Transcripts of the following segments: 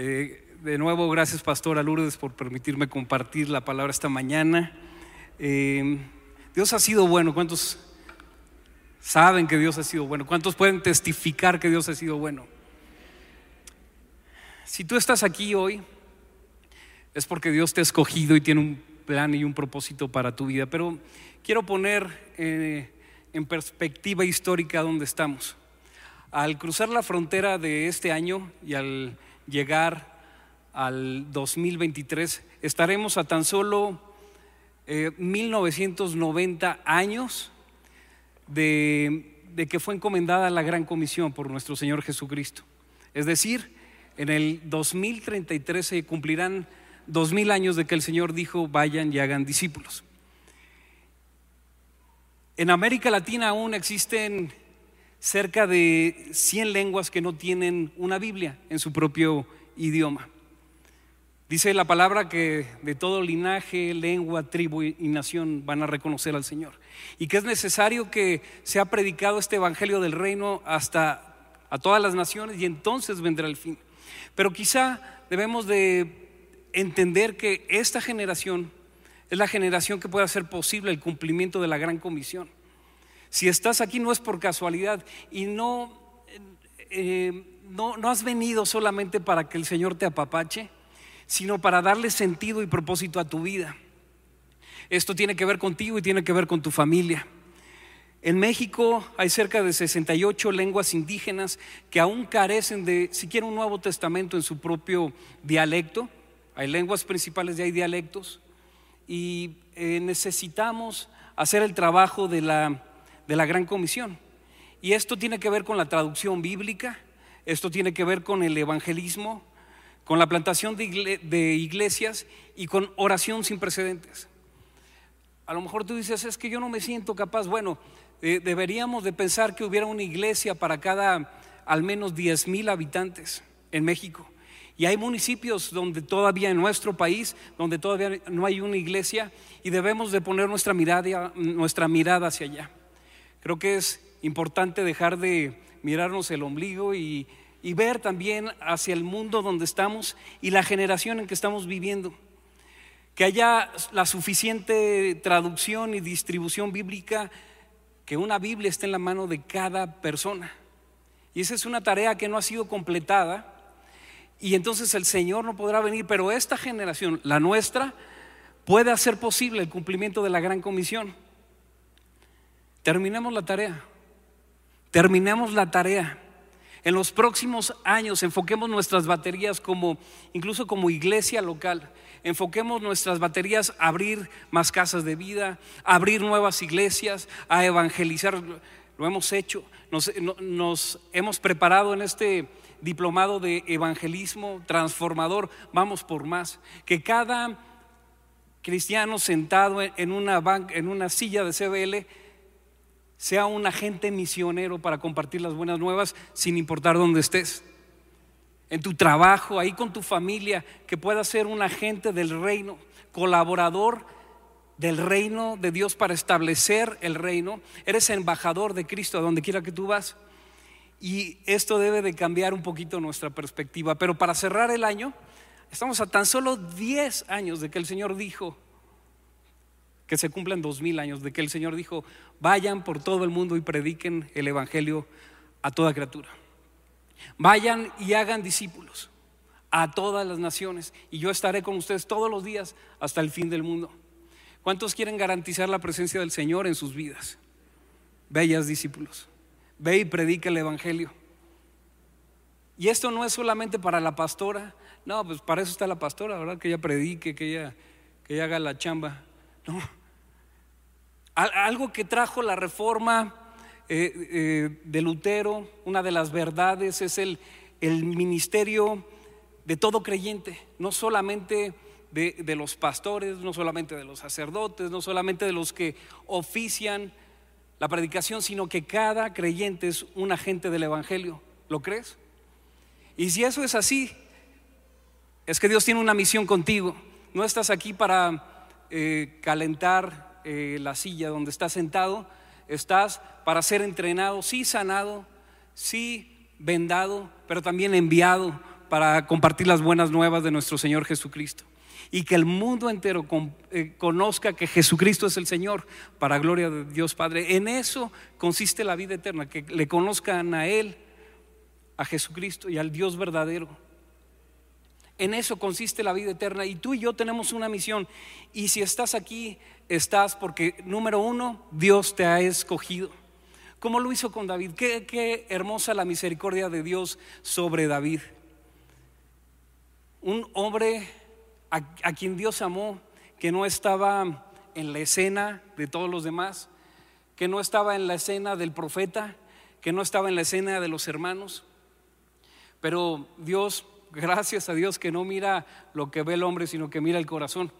Eh, de nuevo, gracias Pastora Lourdes por permitirme compartir la palabra esta mañana. Eh, Dios ha sido bueno. ¿Cuántos saben que Dios ha sido bueno? ¿Cuántos pueden testificar que Dios ha sido bueno? Si tú estás aquí hoy, es porque Dios te ha escogido y tiene un plan y un propósito para tu vida. Pero quiero poner eh, en perspectiva histórica dónde estamos. Al cruzar la frontera de este año y al llegar al 2023, estaremos a tan solo 1990 eh, años de, de que fue encomendada la gran comisión por nuestro Señor Jesucristo. Es decir, en el 2033 se cumplirán dos mil años de que el Señor dijo, vayan y hagan discípulos. En América Latina aún existen cerca de 100 lenguas que no tienen una Biblia en su propio idioma. Dice la palabra que de todo linaje, lengua, tribu y nación van a reconocer al Señor. Y que es necesario que sea predicado este Evangelio del Reino hasta a todas las naciones y entonces vendrá el fin. Pero quizá debemos de entender que esta generación es la generación que puede hacer posible el cumplimiento de la gran comisión. Si estás aquí no es por casualidad y no, eh, no, no has venido solamente para que el Señor te apapache, sino para darle sentido y propósito a tu vida. Esto tiene que ver contigo y tiene que ver con tu familia. En México hay cerca de 68 lenguas indígenas que aún carecen de siquiera un Nuevo Testamento en su propio dialecto hay lenguas principales y hay dialectos, y eh, necesitamos hacer el trabajo de la, de la gran comisión. Y esto tiene que ver con la traducción bíblica, esto tiene que ver con el evangelismo, con la plantación de, iglesias y con oración sin precedentes. A lo mejor tú dices, es que yo no me siento capaz. Bueno, eh, deberíamos de pensar que hubiera una iglesia para cada al menos 10 mil habitantes en México. Y hay municipios donde todavía en nuestro país, donde todavía no hay una iglesia y debemos de poner nuestra mirada, nuestra mirada hacia allá. Creo que es importante dejar de mirarnos el ombligo y, ver también hacia el mundo donde estamos y la generación en que estamos viviendo. Que haya la suficiente traducción y distribución bíblica, que una Biblia esté en la mano de cada persona. Y esa es una tarea que no ha sido completada y entonces el Señor no podrá venir, pero esta generación, la nuestra, puede hacer posible el cumplimiento de la gran comisión. Terminemos la tarea. Terminemos la tarea. En los próximos años enfoquemos nuestras baterías como incluso como iglesia local. Enfoquemos nuestras baterías a abrir más casas de vida, a abrir nuevas iglesias, a evangelizar. Lo hemos hecho. Nos, hemos preparado en este diplomado de evangelismo transformador, vamos por más. Que cada cristiano sentado en una silla de CBL sea un agente misionero para compartir las buenas nuevas sin importar dónde estés. En tu trabajo, ahí con tu familia, que puedas ser un agente del reino, colaborador del reino de Dios para establecer el reino. Eres embajador de Cristo a donde quiera que tú vas. Y esto debe de cambiar un poquito nuestra perspectiva. Pero para cerrar el año, estamos a tan solo 10 años de que el Señor dijo, que se cumplan dos mil años, de que el Señor dijo, vayan por todo el mundo y prediquen el Evangelio a toda criatura. Vayan y hagan discípulos a todas las naciones y yo estaré con ustedes todos los días hasta el fin del mundo. ¿Cuántos quieren garantizar la presencia del Señor en sus vidas? Bellas discípulos. Ve y predica el Evangelio. Y esto no es solamente para la pastora, no, pues para eso está la pastora, ¿verdad? Que ella predique, que ella, que ella haga la chamba. No. Algo que trajo la reforma eh, eh, de Lutero, una de las verdades es el, el ministerio de todo creyente, no solamente de, de, los pastores, no solamente de los sacerdotes, no solamente de los que ofician la predicación, sino que cada creyente es un agente del Evangelio. ¿Lo crees? Y si eso es así, es que Dios tiene una misión contigo. No estás aquí para eh, calentar eh, la silla donde estás sentado, estás para ser entrenado, sí sanado, sí vendado, pero también enviado para compartir las buenas nuevas de nuestro Señor Jesucristo. Y que el mundo entero eh, conozca que Jesucristo es el Señor para gloria de Dios Padre. En eso consiste la vida eterna, que le conozcan a Él, a Jesucristo y al Dios verdadero. En eso consiste la vida eterna. Y tú y yo tenemos una misión. Y si estás aquí, estás porque, número uno, Dios te ha escogido. Como lo hizo con David. Qué, hermosa la misericordia de Dios sobre David. Un hombre a, a quien Dios amó, que no estaba en la escena de todos los demás, que no estaba en la escena del profeta, que no estaba en la escena de los hermanos. Pero Dios, gracias a Dios que no mira lo que ve el hombre, sino que mira el corazón.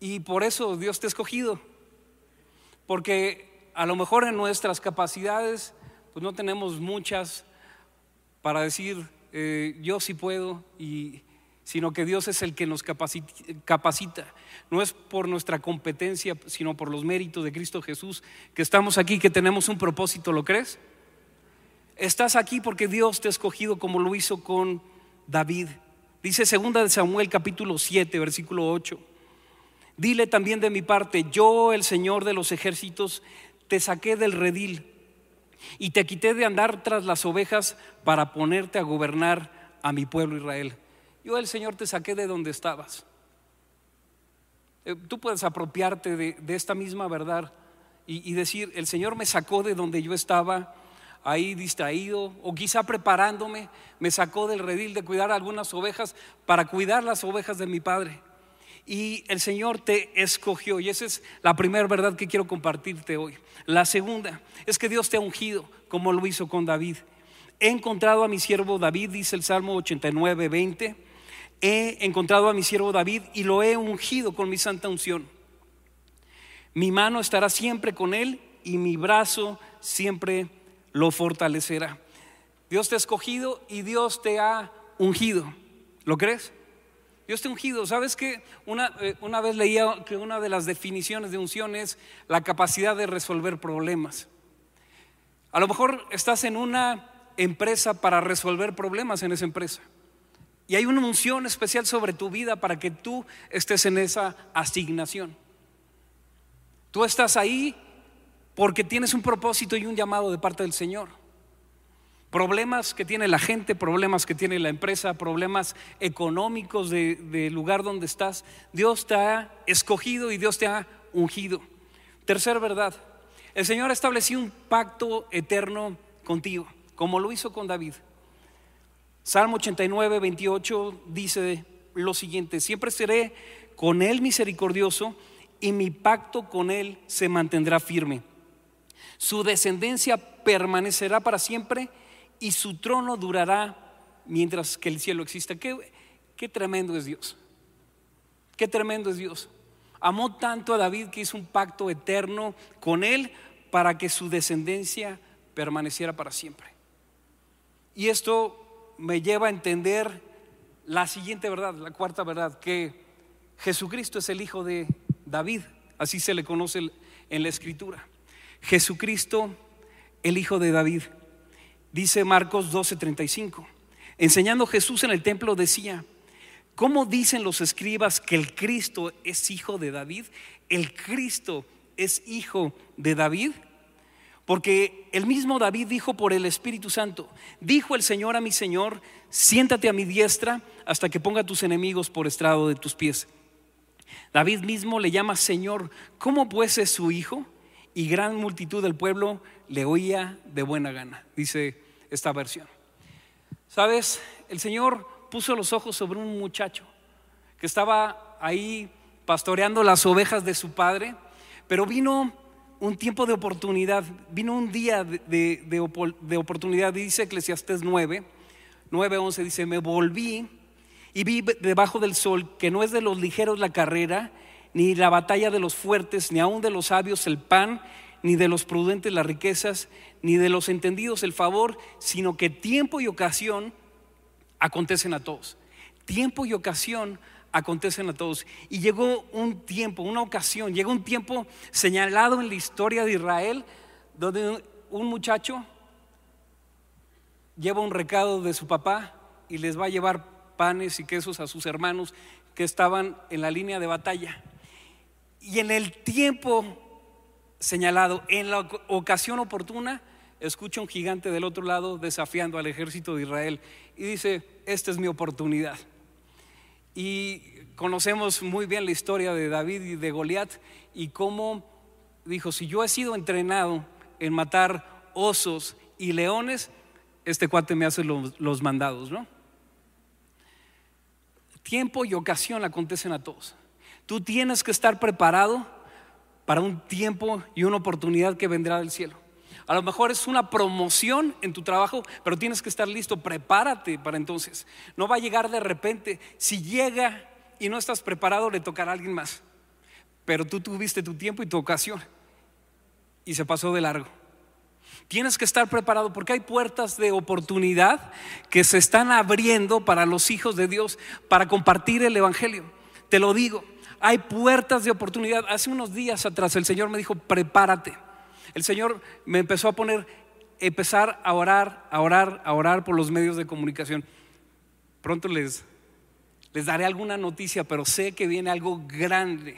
Y por eso Dios te ha escogido. Porque a lo mejor en nuestras capacidades, pues no tenemos muchas para decir, eh, yo sí puedo, y, sino que Dios es el que nos capacita, No es por nuestra competencia, sino por los méritos de Cristo Jesús, que estamos aquí, que tenemos un propósito, ¿lo crees? Estás aquí porque Dios te ha escogido como lo hizo con David. Dice segunda de Samuel capítulo 7, versículo 8. Dile también de mi parte, yo el Señor de los ejércitos te saqué del redil y te quité de andar tras las ovejas para ponerte a gobernar a mi pueblo Israel. Yo el Señor te saqué de donde estabas. Eh, tú puedes apropiarte de, esta misma verdad y decir, el Señor me sacó de donde yo estaba ahí distraído o quizá preparándome, me sacó del redil de cuidar algunas ovejas para cuidar las ovejas de mi Padre y el Señor te escogió. Y esa es la primera verdad que quiero compartirte hoy. La segunda es que Dios te ha ungido, como lo hizo con David. He encontrado a mi siervo David, dice el Salmo 89, 20. He encontrado a mi siervo David y lo he ungido con mi santa unción. Mi mano estará siempre con él y mi brazo siempre lo fortalecerá. Dios te ha escogido y Dios te ha ungido. ¿Lo crees? Dios te ha ungido. ¿Sabes que una, eh, una vez leía que una de las definiciones de unción es la capacidad de resolver problemas? A lo mejor estás en una empresa para resolver problemas en esa empresa. Y hay una unción especial sobre tu vida para que tú estés en esa asignación. Tú estás ahí porque tienes un propósito y un llamado de parte del Señor problemas que tiene la gente, problemas que tiene la empresa, problemas económicos del lugar donde estás. Dios te ha escogido y Dios te ha ungido. Tercera verdad, el Señor ha establecido un pacto eterno contigo, como lo hizo con David. Salmo 89, 28 dice lo siguiente, siempre seré con Él misericordioso y mi pacto con Él se mantendrá firme. Su descendencia permanecerá para siempre y su trono durará mientras que el cielo exista. Qué, qué tremendo es Dios. Qué tremendo es Dios. Amó tanto a David que hizo un pacto eterno con él para que su descendencia permaneciera para siempre. Y esto me lleva a entender la siguiente verdad, la cuarta verdad, que Jesucristo es el hijo de David, así se le conoce en la escritura. Jesucristo, el hijo de David. Dice Marcos 12:35. Enseñando Jesús en el templo decía, ¿cómo dicen los escribas que el Cristo es hijo de David? ¿El Cristo es hijo de David? Porque el mismo David dijo por el Espíritu Santo, dijo el Señor a mi Señor, siéntate a mi diestra hasta que ponga tus enemigos por estrado de tus pies. David mismo le llama Señor, ¿cómo pues es su hijo? Y gran multitud del pueblo le oía de buena gana, dice esta versión. Sabes, el Señor puso los ojos sobre un muchacho que estaba ahí pastoreando las ovejas de su padre, pero vino un tiempo de oportunidad, vino un día de, de, oportunidad, dice Eclesiastés 9, 9, 11, dice, me volví y vi debajo del sol que no es de los ligeros la carrera, ni la batalla de los fuertes, ni aun de los sabios el pan, ni de los prudentes las riquezas, ni de los entendidos el favor, sino que tiempo y ocasión acontecen a todos. Tiempo y ocasión acontecen a todos. Y llegó un tiempo, una ocasión, llegó un tiempo señalado en la historia de Israel, donde un muchacho lleva un recado de su papá y les va a llevar panes y quesos a sus hermanos que estaban en la línea de batalla. Y en el tiempo señalado, en la ocasión oportuna, escucha un gigante del otro lado desafiando al ejército de Israel y dice, esta es mi oportunidad. Y conocemos muy bien la historia de David y de Goliat y cómo dijo, si yo he sido entrenado en matar osos y leones, este cuate me hace los, los mandados, ¿no? Tiempo y ocasión acontecen a todos. Tú tienes que estar preparado para un tiempo y una oportunidad que vendrá del cielo. A lo mejor es una promoción en tu trabajo, pero tienes que estar listo, prepárate para entonces. No va a llegar de repente. Si llega y no estás preparado, le tocará a alguien más. Pero tú tuviste tu tiempo y tu ocasión y se pasó de largo. Tienes que estar preparado porque hay puertas de oportunidad que se están abriendo para los hijos de Dios para compartir el Evangelio. Te lo digo, hay puertas de oportunidad. Hace unos días atrás el Señor me dijo, prepárate. El Señor me empezó a poner, empezar a orar, a orar, a orar por los medios de comunicación. Pronto les, les daré alguna noticia, pero sé que viene algo grande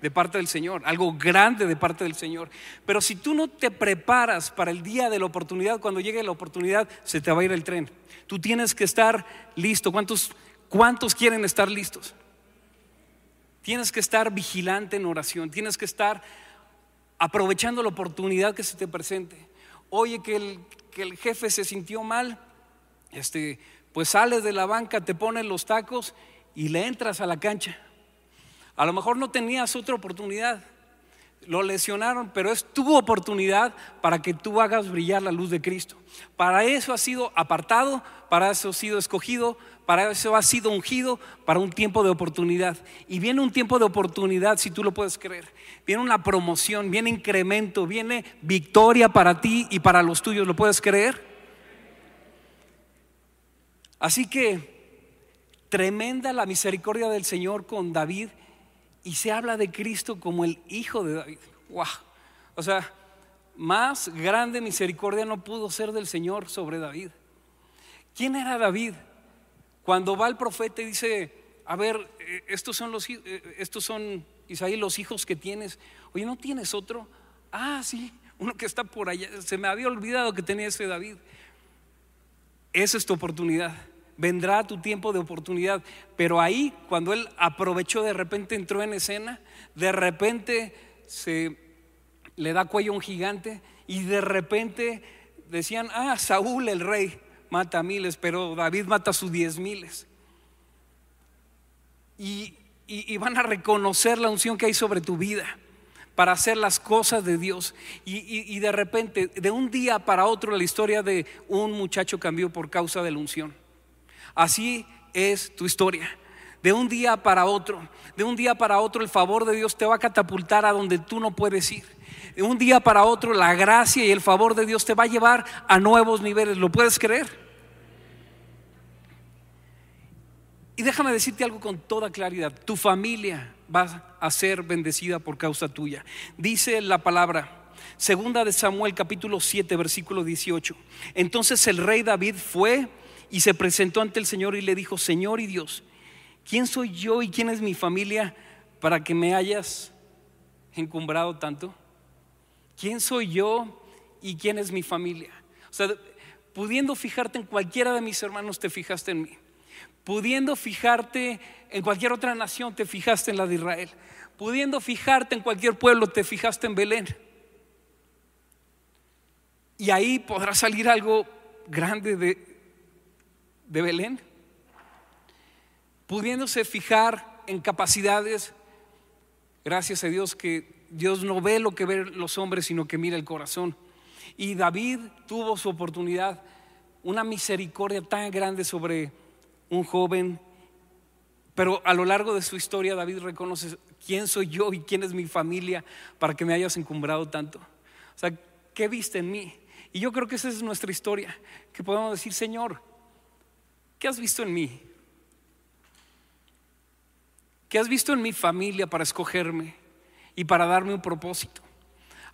de parte del Señor, algo grande de parte del Señor. Pero si tú no te preparas para el día de la oportunidad, cuando llegue la oportunidad, se te va a ir el tren. Tú tienes que estar listo. ¿Cuántos, cuántos quieren estar listos? Tienes que estar vigilante en oración, tienes que estar aprovechando la oportunidad que se te presente. Oye, que el, que el jefe se sintió mal, este, pues sales de la banca, te pones los tacos y le entras a la cancha. A lo mejor no tenías otra oportunidad. Lo lesionaron, pero es tu oportunidad para que tú hagas brillar la luz de Cristo. Para eso ha sido apartado, para eso ha sido escogido, para eso ha sido ungido, para un tiempo de oportunidad. Y viene un tiempo de oportunidad, si tú lo puedes creer. Viene una promoción, viene incremento, viene victoria para ti y para los tuyos. ¿Lo puedes creer? Así que tremenda la misericordia del Señor con David y se habla de Cristo como el Hijo de David. ¡Wow! O sea, más grande misericordia no pudo ser del Señor sobre David. ¿Quién era David? Cuando va el profeta y dice, a ver, eh, estos son los eh, estos son Isaí los hijos que tienes. Oye, ¿no tienes otro? Ah, sí, uno que está por allá. Se me había olvidado que tenía ese David. Esa es tu oportunidad vendrá tu tiempo de oportunidad. Pero ahí, cuando él aprovechó, de repente entró en escena, de repente se le da cuello a un gigante y de repente decían, ah, Saúl el rey mata a miles, pero David mata a sus diez miles. Y, van a reconocer la unción que hay sobre tu vida para hacer las cosas de Dios. Y, de repente, de un día para otro, la historia de un muchacho cambió por causa de la unción. Así es tu historia. De un día para otro, de un día para otro el favor de Dios te va a catapultar a donde tú no puedes ir. De un día para otro la gracia y el favor de Dios te va a llevar a nuevos niveles. ¿Lo puedes creer? Y déjame decirte algo con toda claridad. Tu familia va a ser bendecida por causa tuya. Dice la palabra, segunda de Samuel capítulo 7 versículo 18. Entonces el rey David fue y se presentó ante el Señor y le dijo, Señor y Dios, ¿quién soy yo y quién es mi familia para que me hayas encumbrado tanto? ¿Quién soy yo y quién es mi familia? O sea, pudiendo fijarte en cualquiera de mis hermanos, te fijaste en mí. Pudiendo fijarte en cualquier otra nación, te fijaste en la de Israel. Pudiendo fijarte en cualquier pueblo, te fijaste en Belén. Y ahí podrá salir algo grande de, de Belén, pudiéndose fijar en capacidades, gracias a Dios que Dios no ve lo que ven los hombres, sino que mira el corazón. Y David tuvo su oportunidad, una misericordia tan grande sobre un joven, pero a lo largo de su historia David reconoce quién soy yo y quién es mi familia para que me hayas encumbrado tanto. O sea, ¿qué viste en mí? Y yo creo que esa es nuestra historia, que podemos decir, Señor, ¿Qué has visto en mí? ¿Qué has visto en mi familia para escogerme y para darme un propósito?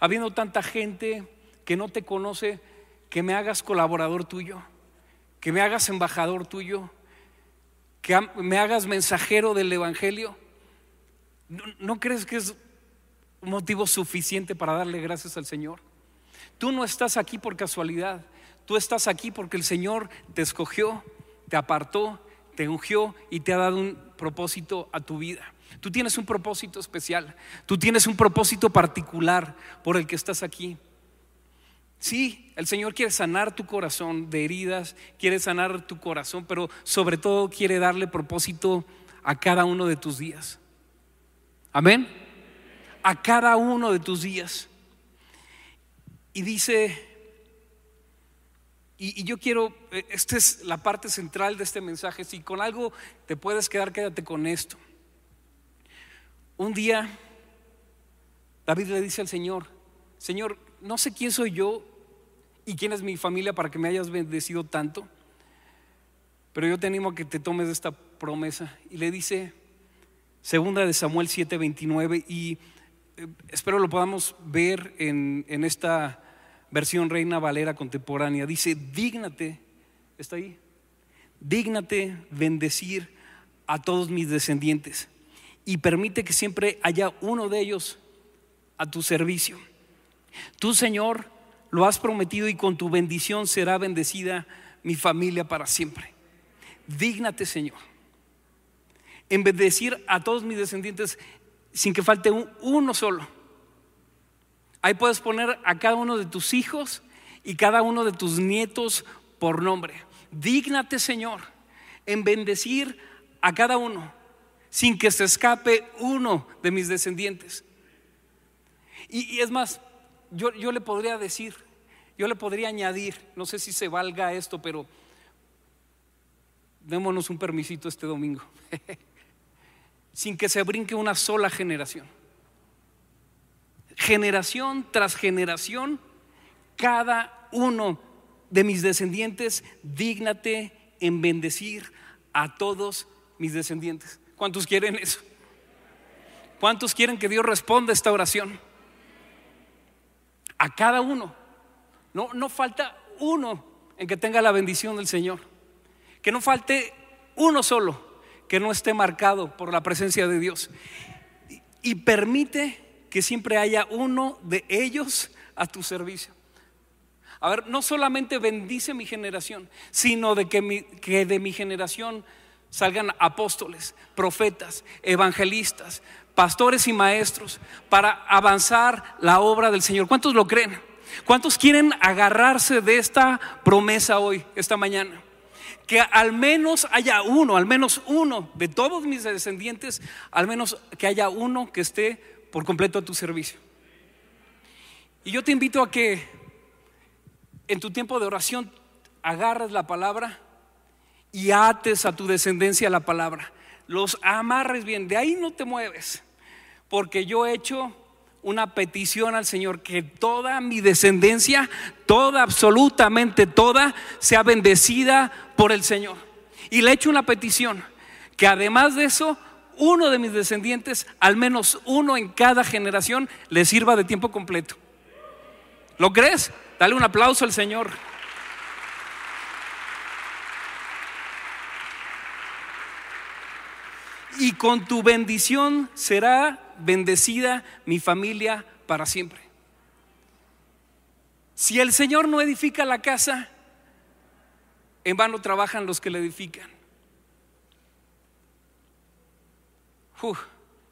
Habiendo tanta gente que no te conoce, que me hagas colaborador tuyo, que me hagas embajador tuyo, que me hagas mensajero del Evangelio. ¿No, crees que es un motivo suficiente para darle gracias al Señor? Tú no estás aquí por casualidad, tú estás aquí porque el Señor te escogió, te apartó, te ungió y te ha dado un propósito a tu vida. Tú tienes un propósito especial, tú tienes un propósito particular por el que estás aquí. Sí, el Señor quiere sanar tu corazón de heridas, quiere sanar tu corazón, pero sobre todo quiere darle propósito a cada uno de tus días. Amén. A cada uno de tus días. Y dice, y, yo quiero, eh, esta es la parte central de este mensaje, si con algo te puedes quedar, quédate con esto. Un día, David le dice al Señor, Señor, no sé quién soy yo y quién es mi familia para que me hayas bendecido tanto, pero yo te animo a que te tomes esta promesa. Y le dice, segunda de Samuel 7:29, y eh, espero lo podamos ver en, en esta versión Reina Valera contemporánea. Dice, dígnate, está ahí, dígnate bendecir a todos mis descendientes y permite que siempre haya uno de ellos a tu servicio. Tú, Señor, lo has prometido y con tu bendición será bendecida mi familia para siempre. Dígnate, Señor, en bendecir a todos mis descendientes sin que falte uno solo. Ahí puedes poner a cada uno de tus hijos y cada uno de tus nietos por nombre. Dígnate, Señor, en bendecir a cada uno sin que se escape uno de mis descendientes. Y, y es más, yo, le podría decir, yo le podría añadir, no sé si se valga esto, pero démonos un permisito este domingo, sin que se brinque una sola generación. Generación tras generación, cada uno de mis descendientes, dígnate en bendecir a todos mis descendientes. ¿Cuántos quieren eso? ¿Cuántos quieren que Dios responda a esta oración? a cada uno. No, no falta uno en que tenga la bendición del Señor. Que no falte uno solo que no esté marcado por la presencia de Dios. Y, permite que siempre haya uno de ellos a tu servicio. A ver, no solamente bendice mi generación, sino de que, que de mi generación salgan apóstoles, profetas, evangelistas, pastores y maestros para avanzar la obra del Señor. ¿Cuántos lo creen? ¿Cuántos quieren agarrarse de esta promesa hoy, esta mañana? Que al menos haya uno, al menos uno de todos mis descendientes, al menos que haya uno que esté por completo a tu servicio. Y yo te invito a que en tu tiempo de oración agarres la palabra y ates a tu descendencia la palabra los amarres bien, de ahí no te mueves, porque yo he hecho una petición al Señor que toda mi descendencia, toda, absolutamente toda, sea bendecida por el Señor. Y le he hecho una petición que además de eso, uno de mis descendientes, al menos uno en cada generación, le sirva de tiempo completo. ¿Lo crees? Dale un aplauso al Señor. y con tu bendición será bendecida mi familia para siempre. Si el Señor no edifica la casa, en vano trabajan los que la edifican.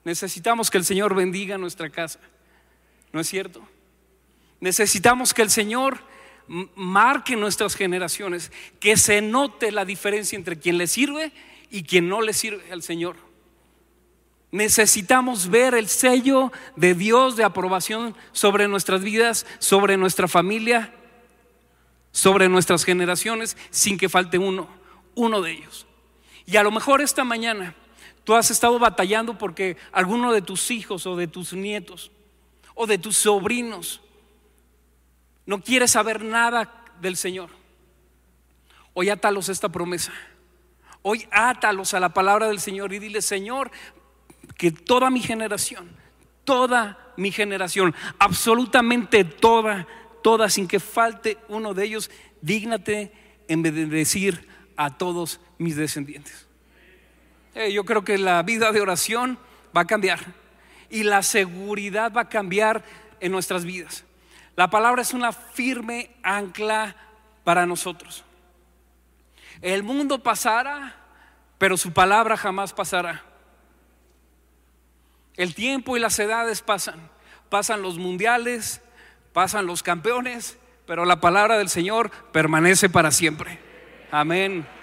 Necesitamos que el Señor bendiga nuestra casa, ¿no es cierto? Necesitamos que el Señor marque nuestras generaciones, que se note la diferencia entre quien le sirve y quien no le sirve al Señor. Necesitamos ver el sello de Dios de aprobación sobre nuestras vidas, sobre nuestra familia, sobre nuestras generaciones, sin que falte uno, uno de ellos. Y a lo mejor esta mañana tú has estado batallando porque alguno de tus hijos o de tus nietos o de tus sobrinos no quiere saber nada del Señor. Hoy átalos esta promesa. Hoy átalos a la palabra del Señor y dile, Señor, que toda mi generación, toda mi generación, absolutamente toda, toda, sin que falte uno de ellos, dígnate en bendecir a todos mis descendientes. Eh, yo creo que la vida de oración va a cambiar y la seguridad va a cambiar en nuestras vidas. La palabra es una firme ancla para nosotros. El mundo pasará, pero su palabra jamás pasará. El tiempo y las edades pasan. Pasan los mundiales, pasan los campeones, pero la palabra del Señor permanece para siempre. Amén.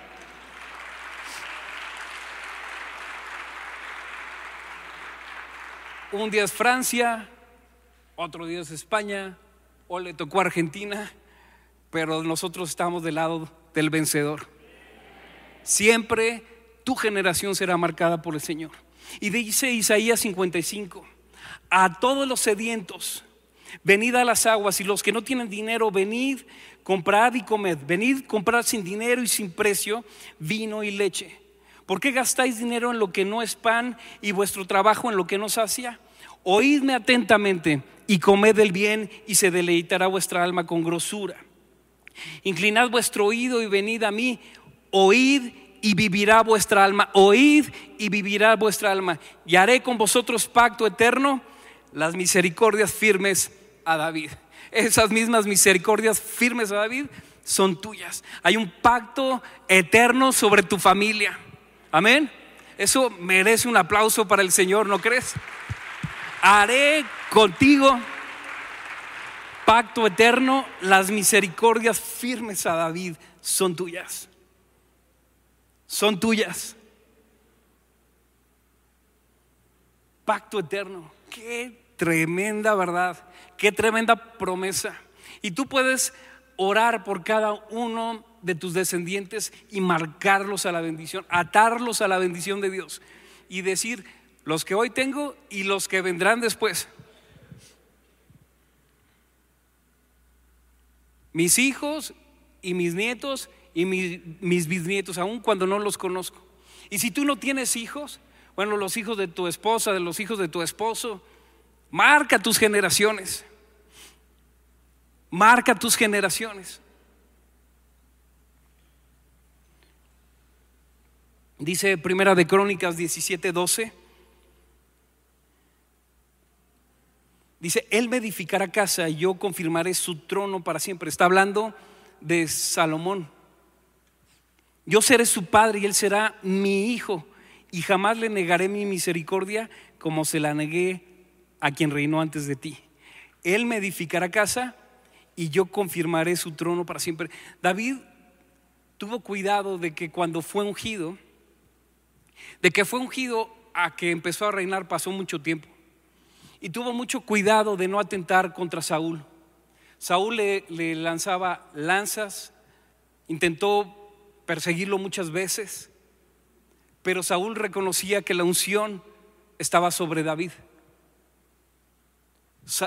Un día es Francia, otro día es España, o le tocó Argentina, pero nosotros estamos del lado del vencedor. Siempre tu generación será marcada por el Señor. Y dice Isaías 55, a todos los sedientos, venid a las aguas y los que no tienen dinero, venid, comprad y comed, venid, comprad sin dinero y sin precio vino y leche. ¿Por qué gastáis dinero en lo que no es pan y vuestro trabajo en lo que no sacia? Oídme atentamente y comed el bien y se deleitará vuestra alma con grosura. Inclinad vuestro oído y venid a mí, oíd y vivirá vuestra alma, oíd y vivirá vuestra alma, y haré con vosotros pacto eterno, las misericordias firmes a David. Esas mismas misericordias firmes a David son tuyas. Hay un pacto eterno sobre tu familia. Amén. Eso merece un aplauso para el Señor, ¿no crees? Haré contigo pacto eterno, las misericordias firmes a David son tuyas. Son tuyas. Pacto eterno. Qué tremenda verdad. Qué tremenda promesa. Y tú puedes orar por cada uno de tus descendientes y marcarlos a la bendición, atarlos a la bendición de Dios y decir, los que hoy tengo y los que vendrán después. mis hijos y mis nietos y mis, bisnietos, aun cuando no los conozco. Y si tú no tienes hijos, bueno, los hijos de tu esposa, de los hijos de tu esposo, marca tus generaciones. Marca tus generaciones. Dice Primera de Crónicas 17:12. Dice, Él me edificará casa y yo confirmaré su trono para siempre. Está hablando de Salomón. Yo seré su padre y Él será mi hijo. Y jamás le negaré mi misericordia como se la negué a quien reinó antes de ti. Él me edificará casa y yo confirmaré su trono para siempre. David tuvo cuidado de que cuando fue ungido, de que fue ungido a que empezó a reinar pasó mucho tiempo y tuvo mucho cuidado de no atentar contra Saúl. Saúl le, lanzaba lanzas, intentó perseguirlo muchas veces, pero Saúl reconocía que la unción estaba sobre David.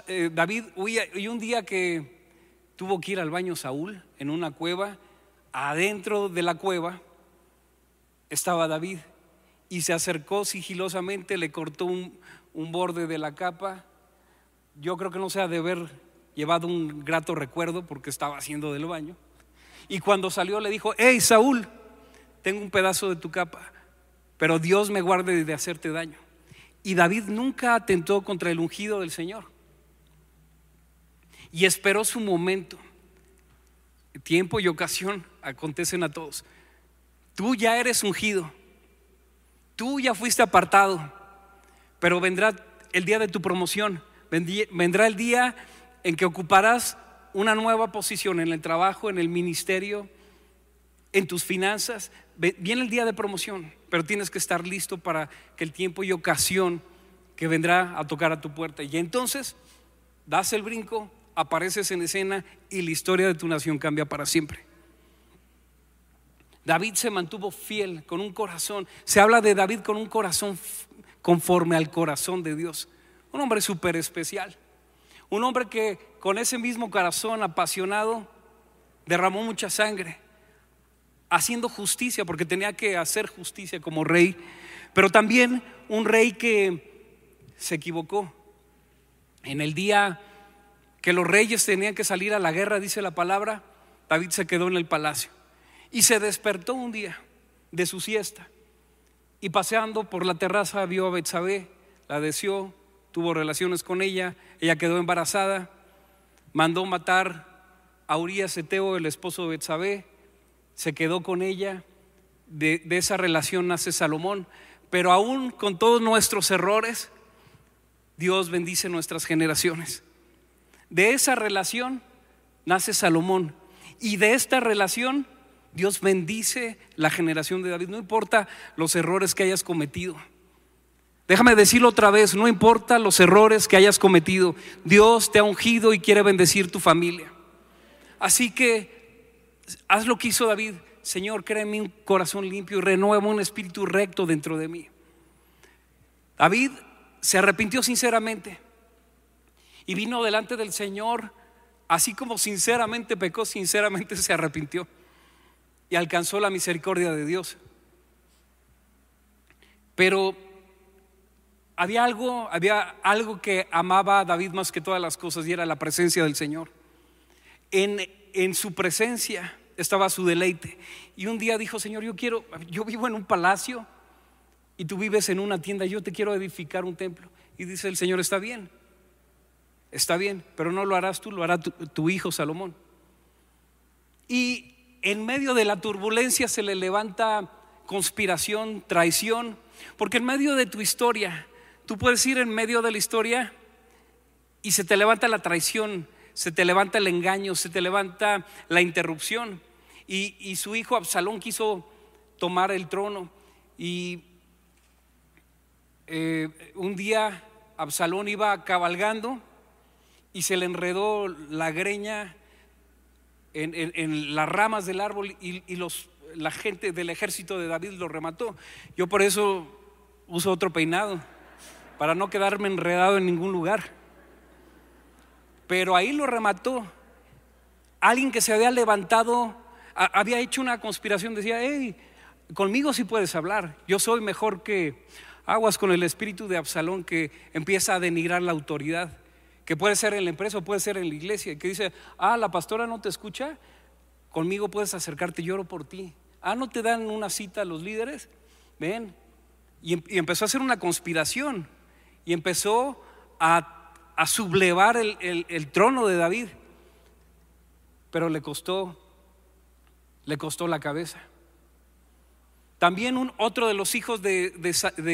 Eh, David huía, y un día que tuvo que ir al baño Saúl en una cueva, adentro de la cueva estaba David y se acercó sigilosamente, le cortó un, un borde de la capa. Yo creo que no se ha de haber llevado un grato recuerdo porque estaba haciendo del baño. Y cuando salió le dijo, hey Saúl, tengo un pedazo de tu capa, pero Dios me guarde de hacerte daño. Y David nunca atentó contra el ungido del Señor. Y esperó su momento. Tiempo y ocasión acontecen a todos. Tú ya eres ungido. Tú ya fuiste apartado. Pero vendrá el día de tu promoción, vendrá el día en que ocuparás una nueva posición en el trabajo, en el ministerio, en tus finanzas. Viene el día de promoción, pero tienes que estar listo para que el tiempo y ocasión que vendrá a tocar a tu puerta. Y entonces das el brinco, apareces en escena y la historia de tu nación cambia para siempre. David se mantuvo fiel con un corazón. Se habla de David con un corazón conforme al corazón de Dios. Un hombre súper especial. Un hombre que con ese mismo corazón apasionado derramó mucha sangre, haciendo justicia, porque tenía que hacer justicia como rey, pero también un rey que se equivocó. En el día que los reyes tenían que salir a la guerra, dice la palabra, David se quedó en el palacio. Y se despertó un día de su siesta y paseando por la terraza vio a Betsabé, la deseó, tuvo relaciones con ella, ella quedó embarazada, mandó matar a Urias Eteo, el esposo de Betsabé, se quedó con ella, de, de esa relación nace Salomón, pero aún con todos nuestros errores, Dios bendice nuestras generaciones. De esa relación nace Salomón y de esta relación Dios bendice la generación de David, no importa los errores que hayas cometido. Déjame decirlo otra vez, no importa los errores que hayas cometido, Dios te ha ungido y quiere bendecir tu familia. Así que haz lo que hizo David, Señor, créeme un corazón limpio y renueva un espíritu recto dentro de mí. David se arrepintió sinceramente y vino delante del Señor, así como sinceramente pecó, sinceramente se arrepintió y alcanzó la misericordia de Dios. Pero había algo, había algo que amaba a David más que todas las cosas y era la presencia del Señor. En, en su presencia estaba su deleite. Y un día dijo, Señor, yo quiero, yo vivo en un palacio y tú vives en una tienda, yo te quiero edificar un templo. Y dice el Señor, está bien, está bien, pero no lo harás tú, lo hará tu, tu hijo Salomón. Y en medio de la turbulencia se le levanta conspiración, traición, porque en medio de tu historia Tú puedes ir en medio de la historia y se te levanta la traición, se te levanta el engaño, se te levanta la interrupción. Y, su hijo Absalón quiso tomar el trono. Y eh, un día Absalón iba cabalgando y se le enredó la greña en, las ramas del árbol y, los, la gente del ejército de David lo remató. Yo por eso uso otro peinado para no quedarme enredado en ningún lugar. Pero ahí lo remató. Alguien que se había levantado, había hecho una conspiración, decía, hey, conmigo sí puedes hablar, yo soy mejor que aguas con el espíritu de Absalón que empieza a denigrar la autoridad, que puede ser en la empresa o puede ser en la iglesia, que dice, ah, la pastora no te escucha, conmigo puedes acercarte, lloro por ti. Ah, no te dan una cita a los líderes, ven. Y, em, y empezó a hacer una conspiración y empezó a, sublevar el, trono de David. Pero le costó, le costó la cabeza. También un, otro de los hijos de,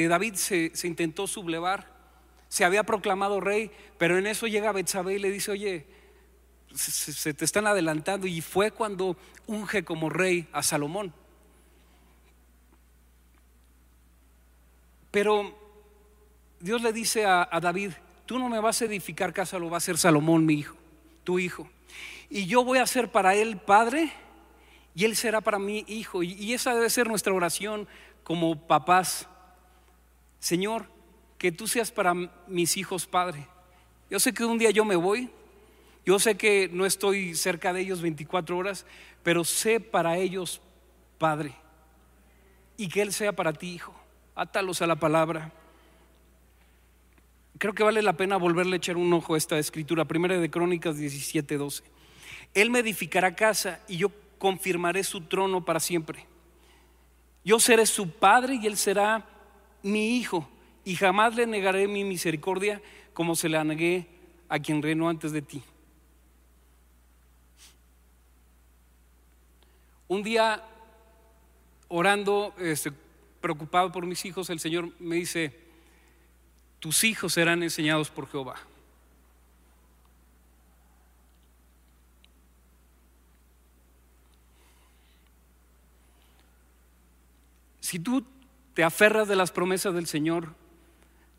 David se, intentó sublevar. Se había proclamado rey, pero en eso llega Betsabé y le dice, oye, se, te están adelantando. Y fue cuando unge como rey a Salomón. Pero Dios le dice a, David, tú no me vas a edificar casa, lo va a hacer Salomón, mi hijo, tu hijo. Y yo voy a ser para él padre y él será para mí hijo. Y, esa debe ser nuestra oración como papás. Señor, que tú seas para mis hijos padre. Yo sé que un día yo me voy, yo sé que no estoy cerca de ellos 24 horas, pero sé para ellos padre. Y que Él sea para ti hijo. Átalos a la palabra creo que vale la pena volverle a echar un ojo a esta escritura, primera de Crónicas 17, 12. Él me edificará casa y yo confirmaré su trono para siempre. Yo seré su padre y él será mi hijo y jamás le negaré mi misericordia como se la negué a quien reinó antes de ti. Un día orando, este, preocupado por mis hijos, el Señor me dice, tus hijos serán enseñados por Jehová. Si tú te aferras de las promesas del Señor,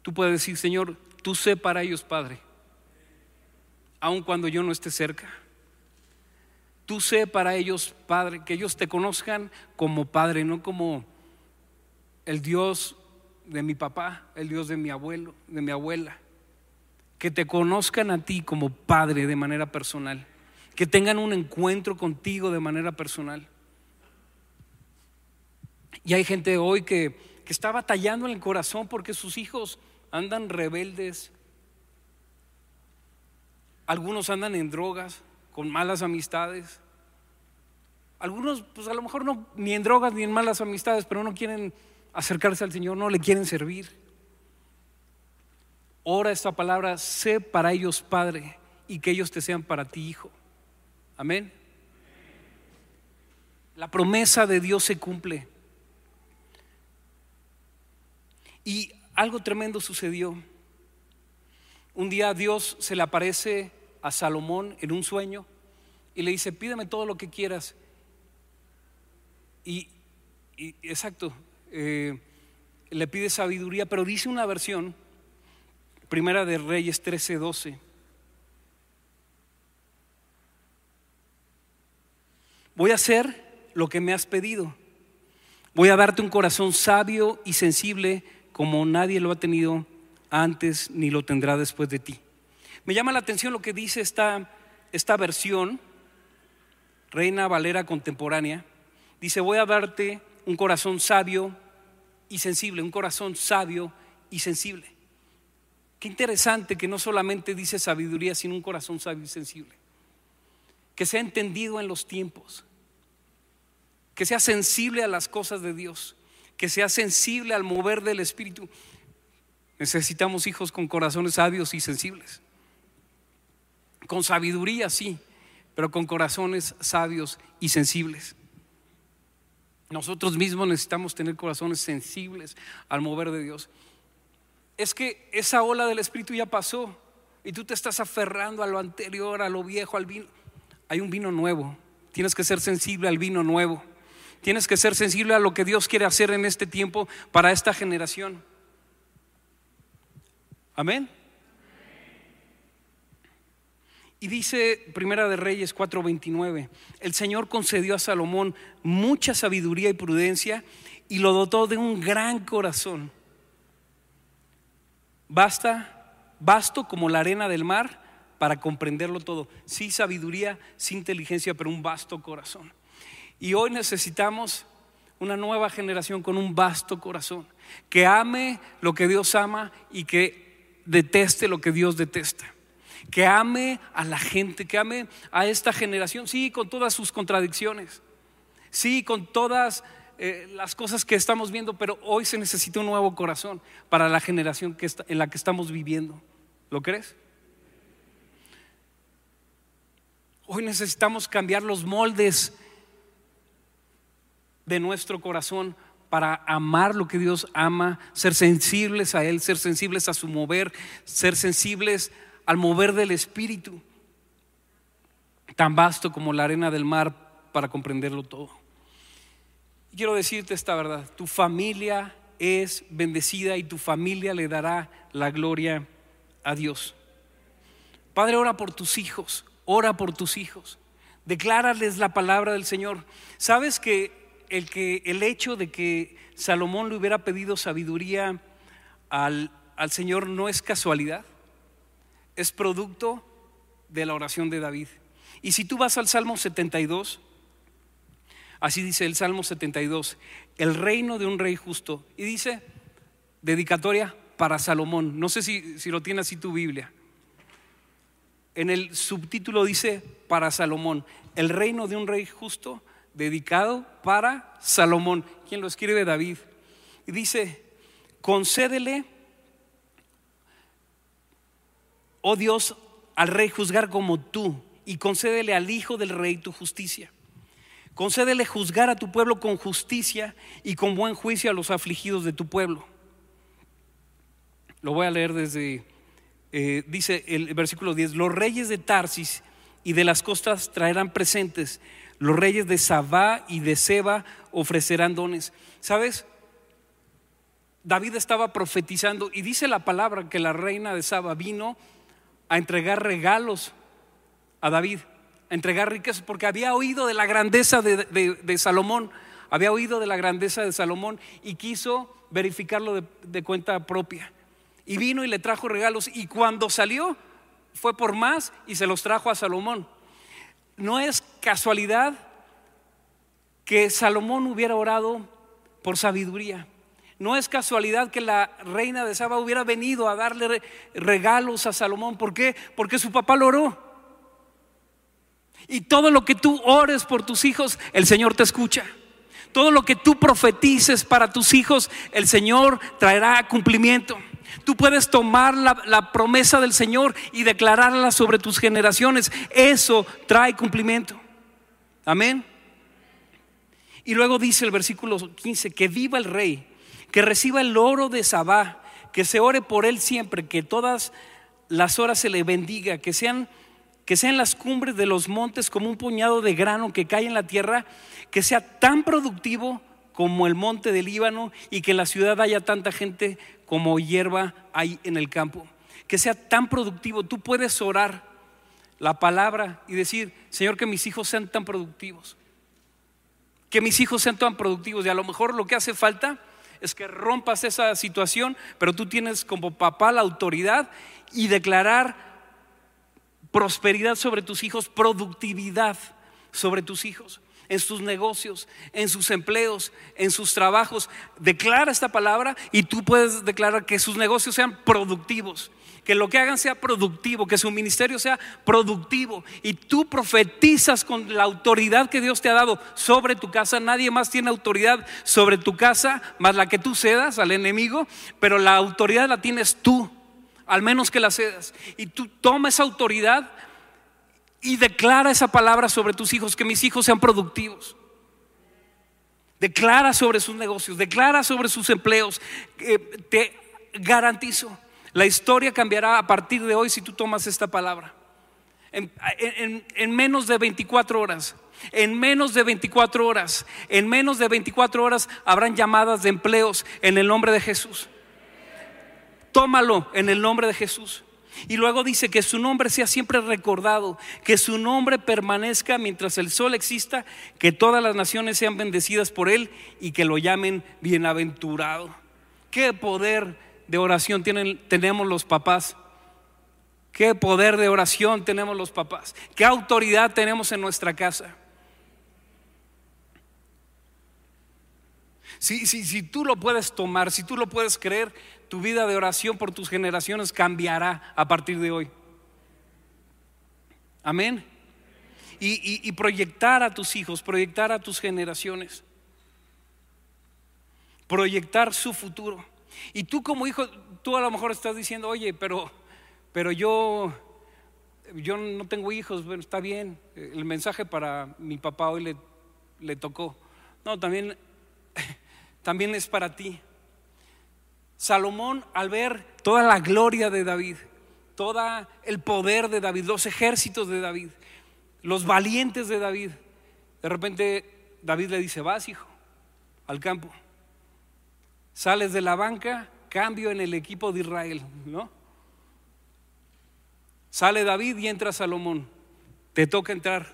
tú puedes decir, Señor, tú sé para ellos, Padre, aun cuando yo no esté cerca. Tú sé para ellos, Padre, que ellos te conozcan como Padre, no como el Dios de mi papá, el Dios de mi abuelo, de mi abuela. Que te conozcan a ti como padre de manera personal. Que tengan un encuentro contigo de manera personal. Y hay gente hoy que, que está batallando en el corazón porque sus hijos andan rebeldes. Algunos andan en drogas, con malas amistades. Algunos, pues a lo mejor no, ni en drogas ni en malas amistades, pero no quieren acercarse al Señor, no le quieren servir. Ora esta palabra, sé para ellos Padre y que ellos te sean para ti Hijo. Amén. La promesa de Dios se cumple. Y algo tremendo sucedió. Un día Dios se le aparece a Salomón en un sueño y le dice, pídeme todo lo que quieras. Y, exacto, eh, le pide sabiduría, pero dice una versión, primera de Reyes 13, 12. Voy a hacer lo que me has pedido. Voy a darte un corazón sabio y sensible como nadie lo ha tenido antes ni lo tendrá después de ti. Me llama la atención lo que dice esta, esta versión, Reina Valera contemporánea. Dice, voy a darte un corazón sabio y sensible, un corazón sabio y sensible. Qué interesante que no solamente dice sabiduría, sino un corazón sabio y sensible. Que sea entendido en los tiempos, que sea sensible a las cosas de Dios, que sea sensible al mover del Espíritu. Necesitamos hijos con corazones sabios y sensibles. Con sabiduría, sí, pero con corazones sabios y sensibles. Nosotros mismos necesitamos tener corazones sensibles al mover de Dios. Es que esa ola del Espíritu ya pasó y tú te estás aferrando a lo anterior, a lo viejo, al vino. Hay un vino nuevo. Tienes que ser sensible al vino nuevo. Tienes que ser sensible a lo que Dios quiere hacer en este tiempo para esta generación. Amén. Y dice Primera de Reyes 4:29, el Señor concedió a Salomón mucha sabiduría y prudencia y lo dotó de un gran corazón. Basta, basto como la arena del mar para comprenderlo todo. Sí sabiduría, sí inteligencia, pero un vasto corazón. Y hoy necesitamos una nueva generación con un vasto corazón, que ame lo que Dios ama y que deteste lo que Dios detesta. Que ame a la gente, que ame a esta generación, sí, con todas sus contradicciones, sí, con todas eh, las cosas que estamos viendo, pero hoy se necesita un nuevo corazón para la generación que en la que estamos viviendo. ¿Lo crees? Hoy necesitamos cambiar los moldes de nuestro corazón para amar lo que Dios ama, ser sensibles a Él, ser sensibles a su mover, ser sensibles al mover del Espíritu, tan vasto como la arena del mar para comprenderlo todo. Quiero decirte esta verdad, tu familia es bendecida y tu familia le dará la gloria a Dios. Padre, ora por tus hijos, ora por tus hijos, declárales la palabra del Señor. Sabes que el, que, el hecho de que Salomón le hubiera pedido sabiduría al, al Señor no es casualidad, es producto de la oración de David. Y si tú vas al Salmo 72, así dice el Salmo 72, el reino de un rey justo, y dice, dedicatoria para Salomón, no sé si, si lo tiene así tu Biblia. En el subtítulo dice, para Salomón, el reino de un rey justo dedicado para Salomón, quien lo escribe David. Y dice, concédele, oh Dios, al rey juzgar como tú, y concédele al hijo del rey tu justicia. Concédele juzgar a tu pueblo con justicia y con buen juicio a los afligidos de tu pueblo. Lo voy a leer desde, eh, dice el versículo 10, los reyes de Tarsis y de las costas traerán presentes los reyes de Sabá y de Seba ofrecerán dones. ¿Sabes? David estaba profetizando y dice la palabra que la reina de Saba vino a entregar regalos a David, a entregar riquezas, porque había oído de la grandeza de, Salomón, había oído de la grandeza de Salomón y quiso verificarlo de cuenta propia. Y vino y le trajo regalos y cuando salió fue por más y se los trajo a Salomón no es casualidad que Salomón hubiera orado por sabiduría. No es casualidad que la reina de Saba hubiera venido a darle regalos a Salomón. ¿Por qué? Porque su papá lo oró. Y todo lo que tú ores por tus hijos, el Señor te escucha. Todo lo que tú profetices para tus hijos, el Señor traerá cumplimiento. Tú puedes tomar la, promesa del Señor y declararla sobre tus generaciones. Eso trae cumplimiento. Amén. Y luego dice el versículo 15, que viva el rey, que reciba el oro de Sabá, que se ore por él siempre, que todas las horas se le bendiga, que sean que sean las cumbres de los montes como un puñado de grano que cae en la tierra, que sea tan productivo como el monte del Líbano y que en la ciudad haya tanta gente como hierba hay en el campo. Que sea tan productivo. Tú puedes orar la palabra y decir, Señor, que mis hijos sean tan productivos. Que mis hijos sean tan productivos. Y a lo mejor lo que hace falta es que rompas esa situación, pero tú tienes como papá la autoridad y declarar prosperidad sobre tus hijos, productividad sobre tus hijos, en sus negocios, en sus empleos, en sus trabajos. Declara esta palabra y tú puedes declarar que sus negocios sean productivos, que lo que hagan sea productivo, que su ministerio sea productivo. Y tú profetizas con la autoridad que Dios te ha dado sobre tu casa. Nadie más tiene autoridad sobre tu casa más la que tú cedas al enemigo, pero la autoridad la tienes tú al menos que la cedas. Y tú toma esa autoridad y declara esa palabra sobre tus hijos, que mis hijos sean productivos. Declara sobre sus negocios, declara sobre sus empleos. te garantizo, la historia cambiará a partir de hoy si tú tomas esta palabra. En, en, menos de 24 horas, en menos de 24 horas, en menos de 24 horas habrán llamadas de empleos en el nombre de Jesús. Tómalo en el nombre de Jesús. Y luego dice que su nombre sea siempre recordado, que su nombre permanezca mientras el sol exista, que todas las naciones sean bendecidas por él y que lo llamen bienaventurado. ¿Qué poder de oración tenemos los papás? ¿Qué poder de oración tenemos los papás? ¿Qué autoridad tenemos en nuestra casa? Si, si, si tú lo puedes tomar, si tú lo puedes creer, tu vida de oración por tus generaciones cambiará a partir de hoy. Amén. Y, proyectar a tus hijos, proyectar a tus generaciones, proyectar su futuro. Y tú como hijo, tú a lo mejor estás diciendo, oye, pero, pero yo, yo no tengo hijos, bueno, está bien, el mensaje para mi papá hoy le, le tocó. No, también, también es para ti. Salomón, al ver toda la gloria de David, todo el poder de David, los ejércitos de David, los valientes de David, de repente David le dice, vas hijo, al campo. Sales de la banca, cambio en el equipo de Israel, ¿no? Sale David y entra Salomón. Te toca entrar.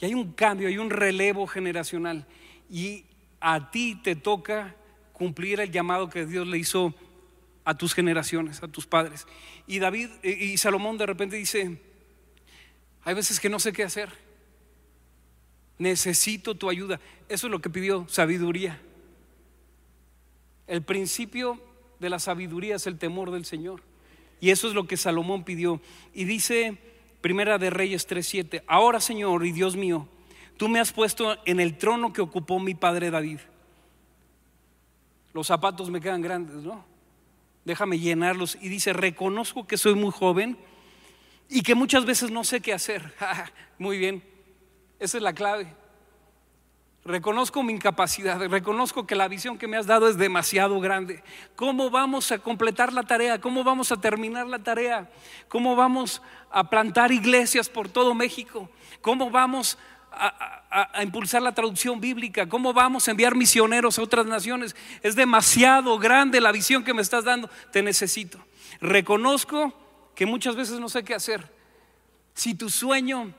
Y hay un cambio, hay un relevo generacional. Y a ti te toca cumplir el llamado que Dios le hizo a tus generaciones, a tus padres. Y David y Salomón de repente dice, hay veces que no sé qué hacer. Necesito tu ayuda. Eso es lo que pidió sabiduría. El principio de la sabiduría es el temor del Señor. Y eso es lo que Salomón pidió. Y dice Primera de Reyes 3:7, ahora Señor y Dios mío, tú me has puesto en el trono que ocupó mi padre David los zapatos me quedan grandes, ¿no? Déjame llenarlos. Y dice, reconozco que soy muy joven y que muchas veces no sé qué hacer. muy bien, esa es la clave. Reconozco mi incapacidad, reconozco que la visión que me has dado es demasiado grande. ¿Cómo vamos a completar la tarea? ¿Cómo vamos a terminar la tarea? ¿Cómo vamos a plantar iglesias por todo México? ¿Cómo vamos a, impulsar la traducción bíblica? ¿Cómo vamos a enviar misioneros a otras naciones? Es demasiado grande la visión que me estás dando. Te necesito. Reconozco que muchas veces no sé qué hacer. Si tu sueño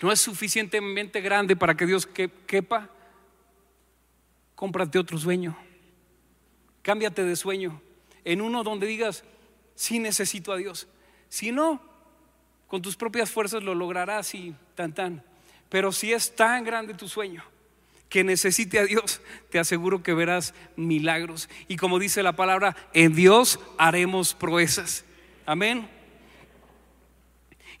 no es suficientemente grande para que Dios quepa, cómprate otro sueño. Cámbiate de sueño en uno donde digas, sí necesito a Dios. Si no, con tus propias fuerzas lo lograrás y tan tan. Pero si es tan grande tu sueño que necesite a Dios, te aseguro que verás milagros. Y como dice la palabra, en Dios haremos proezas. Amén.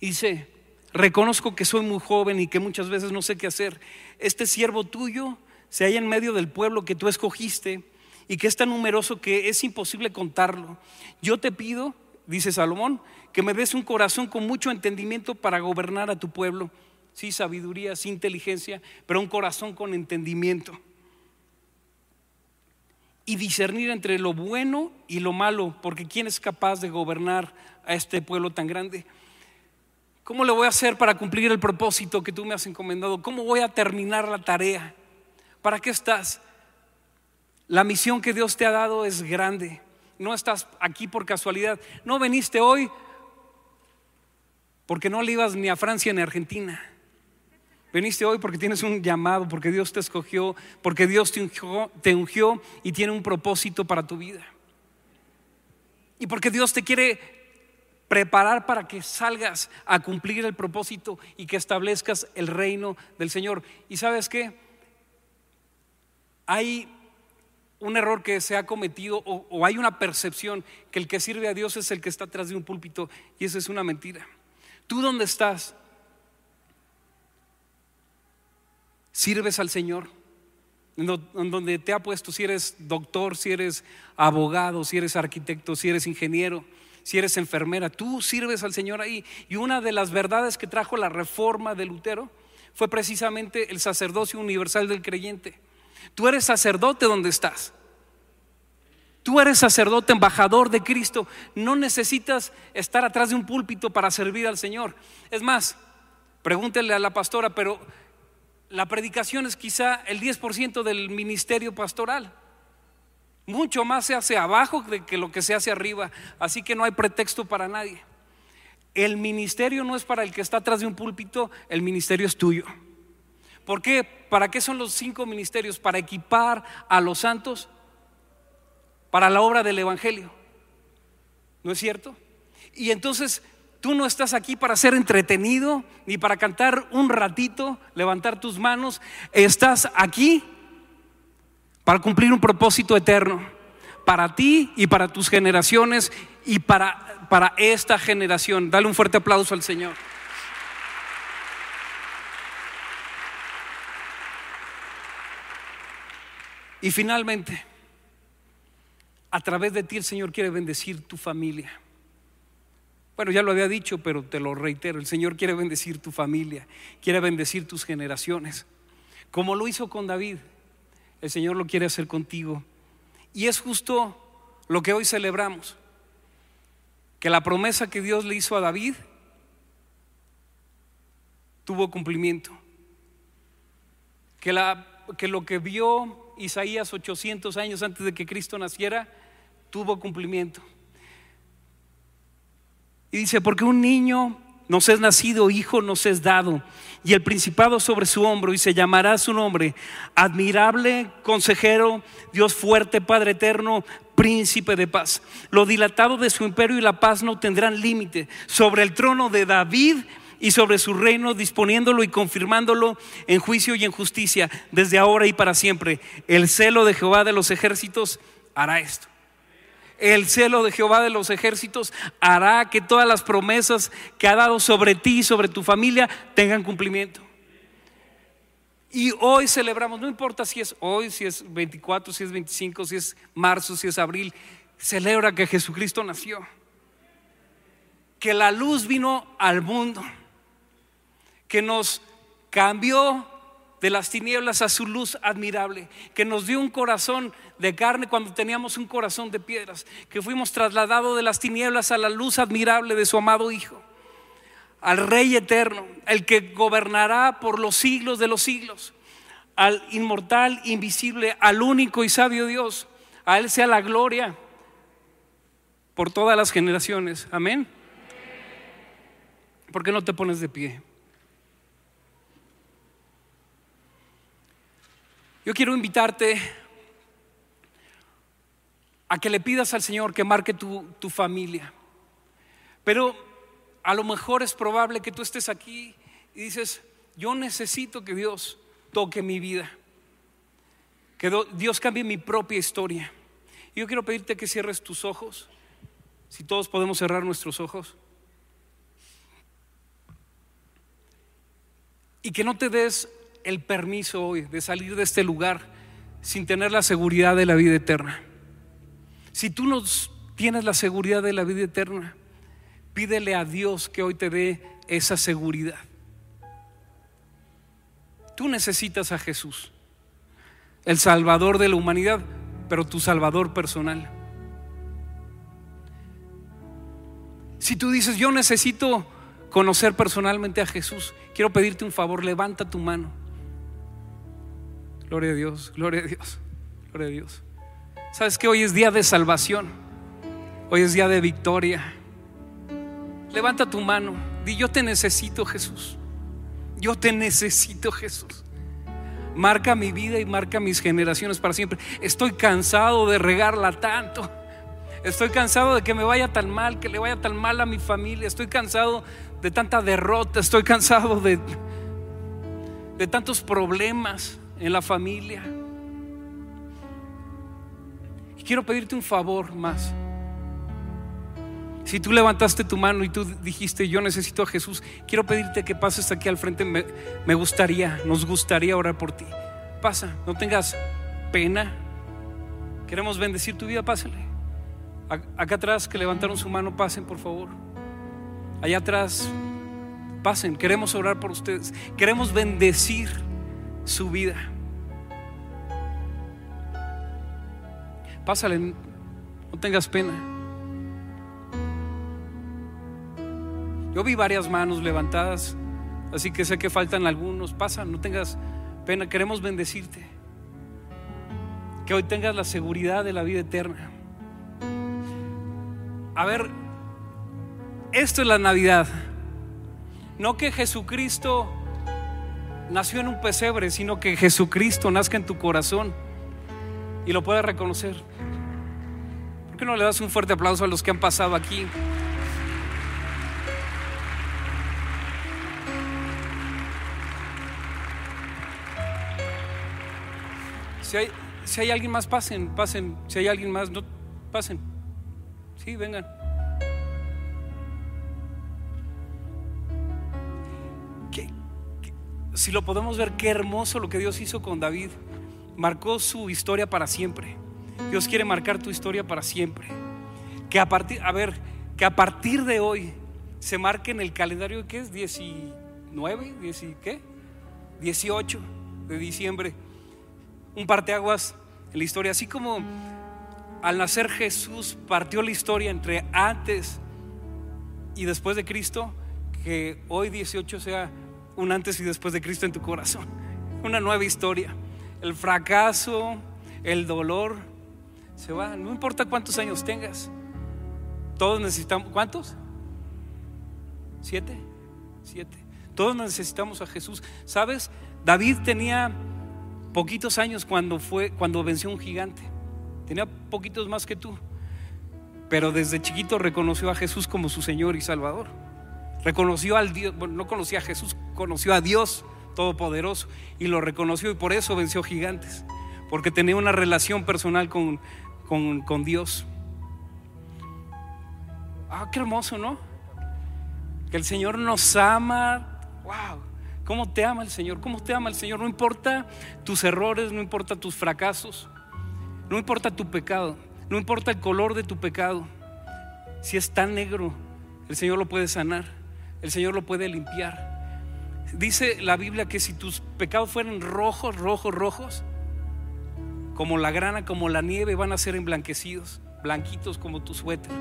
dice, reconozco que soy muy joven y que muchas veces no sé qué hacer. Este siervo tuyo se halla en medio del pueblo que tú escogiste y que es tan numeroso que es imposible contarlo. Yo te pido, dice Salomón, que me des un corazón con mucho entendimiento para gobernar a tu pueblo. Sí, sabiduría, sí, inteligencia, pero un corazón con entendimiento. Y discernir entre lo bueno y lo malo, porque ¿quién es capaz de gobernar a este pueblo tan grande? ¿Cómo le voy a hacer para cumplir el propósito que tú me has encomendado? ¿Cómo voy a terminar la tarea? ¿Para qué estás? La misión que Dios te ha dado es grande. No estás aquí por casualidad. No veniste hoy porque no le ibas ni a Francia ni a Argentina. Veniste hoy porque tienes un llamado, porque Dios te escogió, porque Dios te ungió, y tiene un propósito para tu vida. Y porque Dios te quiere preparar para que salgas a cumplir el propósito y que establezcas el reino del Señor. ¿Y sabes qué? Hay un error que se ha cometido o, hay una percepción que el que sirve a Dios es el que está atrás de un púlpito y eso es una mentira. ¿Tú dónde estás? ¿Sirves al Señor? En donde te ha puesto, si eres doctor, si eres abogado, si eres arquitecto, si eres ingeniero, si eres enfermera, tú sirves al Señor ahí. Y una de las verdades que trajo la reforma de Lutero fue precisamente el sacerdocio universal del creyente. Tú eres sacerdote donde estás. Tú eres sacerdote, embajador de Cristo. No necesitas estar atrás de un púlpito para servir al Señor. Es más, pregúntele a la pastora, pero la predicación es quizá el 10% del ministerio pastoral. Mucho más se hace abajo de que lo que se hace arriba. Así que no hay pretexto para nadie. El ministerio no es para el que está atrás de un púlpito, el ministerio es tuyo. ¿Por qué? ¿Para qué son los cinco ministerios? Para equipar a los santos para la obra del Evangelio. ¿No es cierto? Y entonces tú no estás aquí para ser entretenido ni para cantar un ratito, levantar tus manos. Estás aquí para cumplir un propósito eterno para ti y para tus generaciones y para, para esta generación. Dale un fuerte aplauso al Señor. Y finalmente, a través de ti el Señor quiere bendecir tu familia. Bueno, ya lo había dicho, pero te lo reitero, el Señor quiere bendecir tu familia, quiere bendecir tus generaciones. Como lo hizo con David, el Señor lo quiere hacer contigo. Y es justo lo que hoy celebramos, que la promesa que Dios le hizo a David tuvo cumplimiento, que, la, que lo que vio Isaías 800 años antes de que Cristo naciera, tuvo cumplimiento. Y dice, porque un niño nos es nacido, hijo nos es dado, y el principado sobre su hombro, y se llamará su nombre, admirable consejero, Dios fuerte, Padre eterno, príncipe de paz. Lo dilatado de su imperio y la paz no tendrán límite sobre el trono de David y sobre su reino, disponiéndolo y confirmándolo en juicio y en justicia, desde ahora y para siempre. El celo de Jehová de los ejércitos hará esto el celo de Jehová de los ejércitos hará que todas las promesas que ha dado sobre ti y sobre tu familia tengan cumplimiento. Y hoy celebramos, no importa si es hoy, si es 24, si es 25, si es marzo, si es abril, celebra que Jesucristo nació, que la luz vino al mundo, que nos cambió de las tinieblas a su luz admirable, que nos dio un corazón de carne cuando teníamos un corazón de piedras, que fuimos trasladados de las tinieblas a la luz admirable de su amado Hijo, al Rey eterno, el que gobernará por los siglos de los siglos, al inmortal, invisible, al único y sabio Dios. A Él sea la gloria por todas las generaciones. Amén. ¿Por qué no te pones de pie? Yo quiero invitarte a que le pidas al Señor que marque tu, tu, familia. Pero a lo mejor es probable que tú estés aquí y dices, yo necesito que Dios toque mi vida, que Dios cambie mi propia historia. Yo quiero pedirte que cierres tus ojos, si todos podemos cerrar nuestros ojos. Y que no te des el permiso hoy de salir de este lugar sin tener la seguridad de la vida eterna. Si tú no tienes la seguridad de la vida eterna, pídele a Dios que hoy te dé esa seguridad. Tú necesitas a Jesús, el Salvador de la humanidad, pero tu Salvador personal. Si tú dices, yo necesito conocer personalmente a Jesús, quiero pedirte un favor, levanta tu mano. Gloria a Dios, gloria a Dios, gloria a Dios. Sabes que hoy es día de salvación, hoy es día de victoria. Levanta tu mano, di yo te necesito Jesús, yo te necesito Jesús. Marca mi vida y marca mis generaciones para siempre. Estoy cansado de regarla tanto. Estoy cansado de que me vaya tan mal, que le vaya tan mal a mi familia. Estoy cansado de tanta derrota. Estoy cansado de, de tantos problemas en la familia. Y quiero pedirte un favor más. Si tú levantaste tu mano y tú dijiste, yo necesito a Jesús, quiero pedirte que pases aquí al frente. Me, gustaría, nos gustaría orar por ti. Pasa, no tengas pena. Queremos bendecir tu vida, pásale. Acá atrás que levantaron su mano, pasen por favor. Allá atrás, pasen. Queremos orar por ustedes. Queremos bendecir su vida. Pásale, no tengas pena. Yo vi varias manos levantadas, así que sé que faltan algunos. Pasa, no tengas pena. Queremos bendecirte. Que hoy tengas la seguridad de la vida eterna. A ver, esto es la Navidad. No que Jesucristo nació en un pesebre, sino que Jesucristo nazca en tu corazón y lo puedes reconocer. ¿Por qué no le das un fuerte aplauso a los que han pasado aquí? Si hay, si hay alguien más, pasen, pasen. Si hay alguien más, no, pasen. Sí, vengan. Si lo podemos ver, qué hermoso lo que Dios hizo con David. Marcó su historia para siempre. Dios quiere marcar tu historia para siempre. Que a partir, a ver, que a partir de hoy se marque en el calendario que es 19, 10, ¿qué? 18 de diciembre. Un parteaguas en la historia, así como al nacer Jesús partió la historia entre antes y después de Cristo, que hoy 18 sea un antes y después de Cristo en tu corazón. Una nueva historia. El fracaso, el dolor, se va. No importa cuántos años tengas. Todos necesitamos, ¿cuántos? ¿Siete? Siete. Todos necesitamos a Jesús. ¿Sabes? David tenía poquitos años cuando fue, cuando venció un gigante. Tenía poquitos más que tú. Pero desde chiquito reconoció a Jesús como su Señor y Salvador. Reconoció al Dios, no conocía a Jesús, conoció a Dios Todopoderoso y lo reconoció y por eso venció gigantes. Porque tenía una relación personal con, con, con Dios. Ah, qué hermoso, ¿no? Que el Señor nos ama. Wow. ¿Cómo te ama el Señor? ¿Cómo te ama el Señor? No importa tus errores, no importa tus fracasos. No importa tu pecado, no importa el color de tu pecado. Si es tan negro, el Señor lo puede sanar, el Señor lo puede limpiar. Dice la Biblia que si tus pecados fueran rojos, rojos, rojos, como la grana, como la nieve, van a ser emblanquecidos, blanquitos como tu suéter.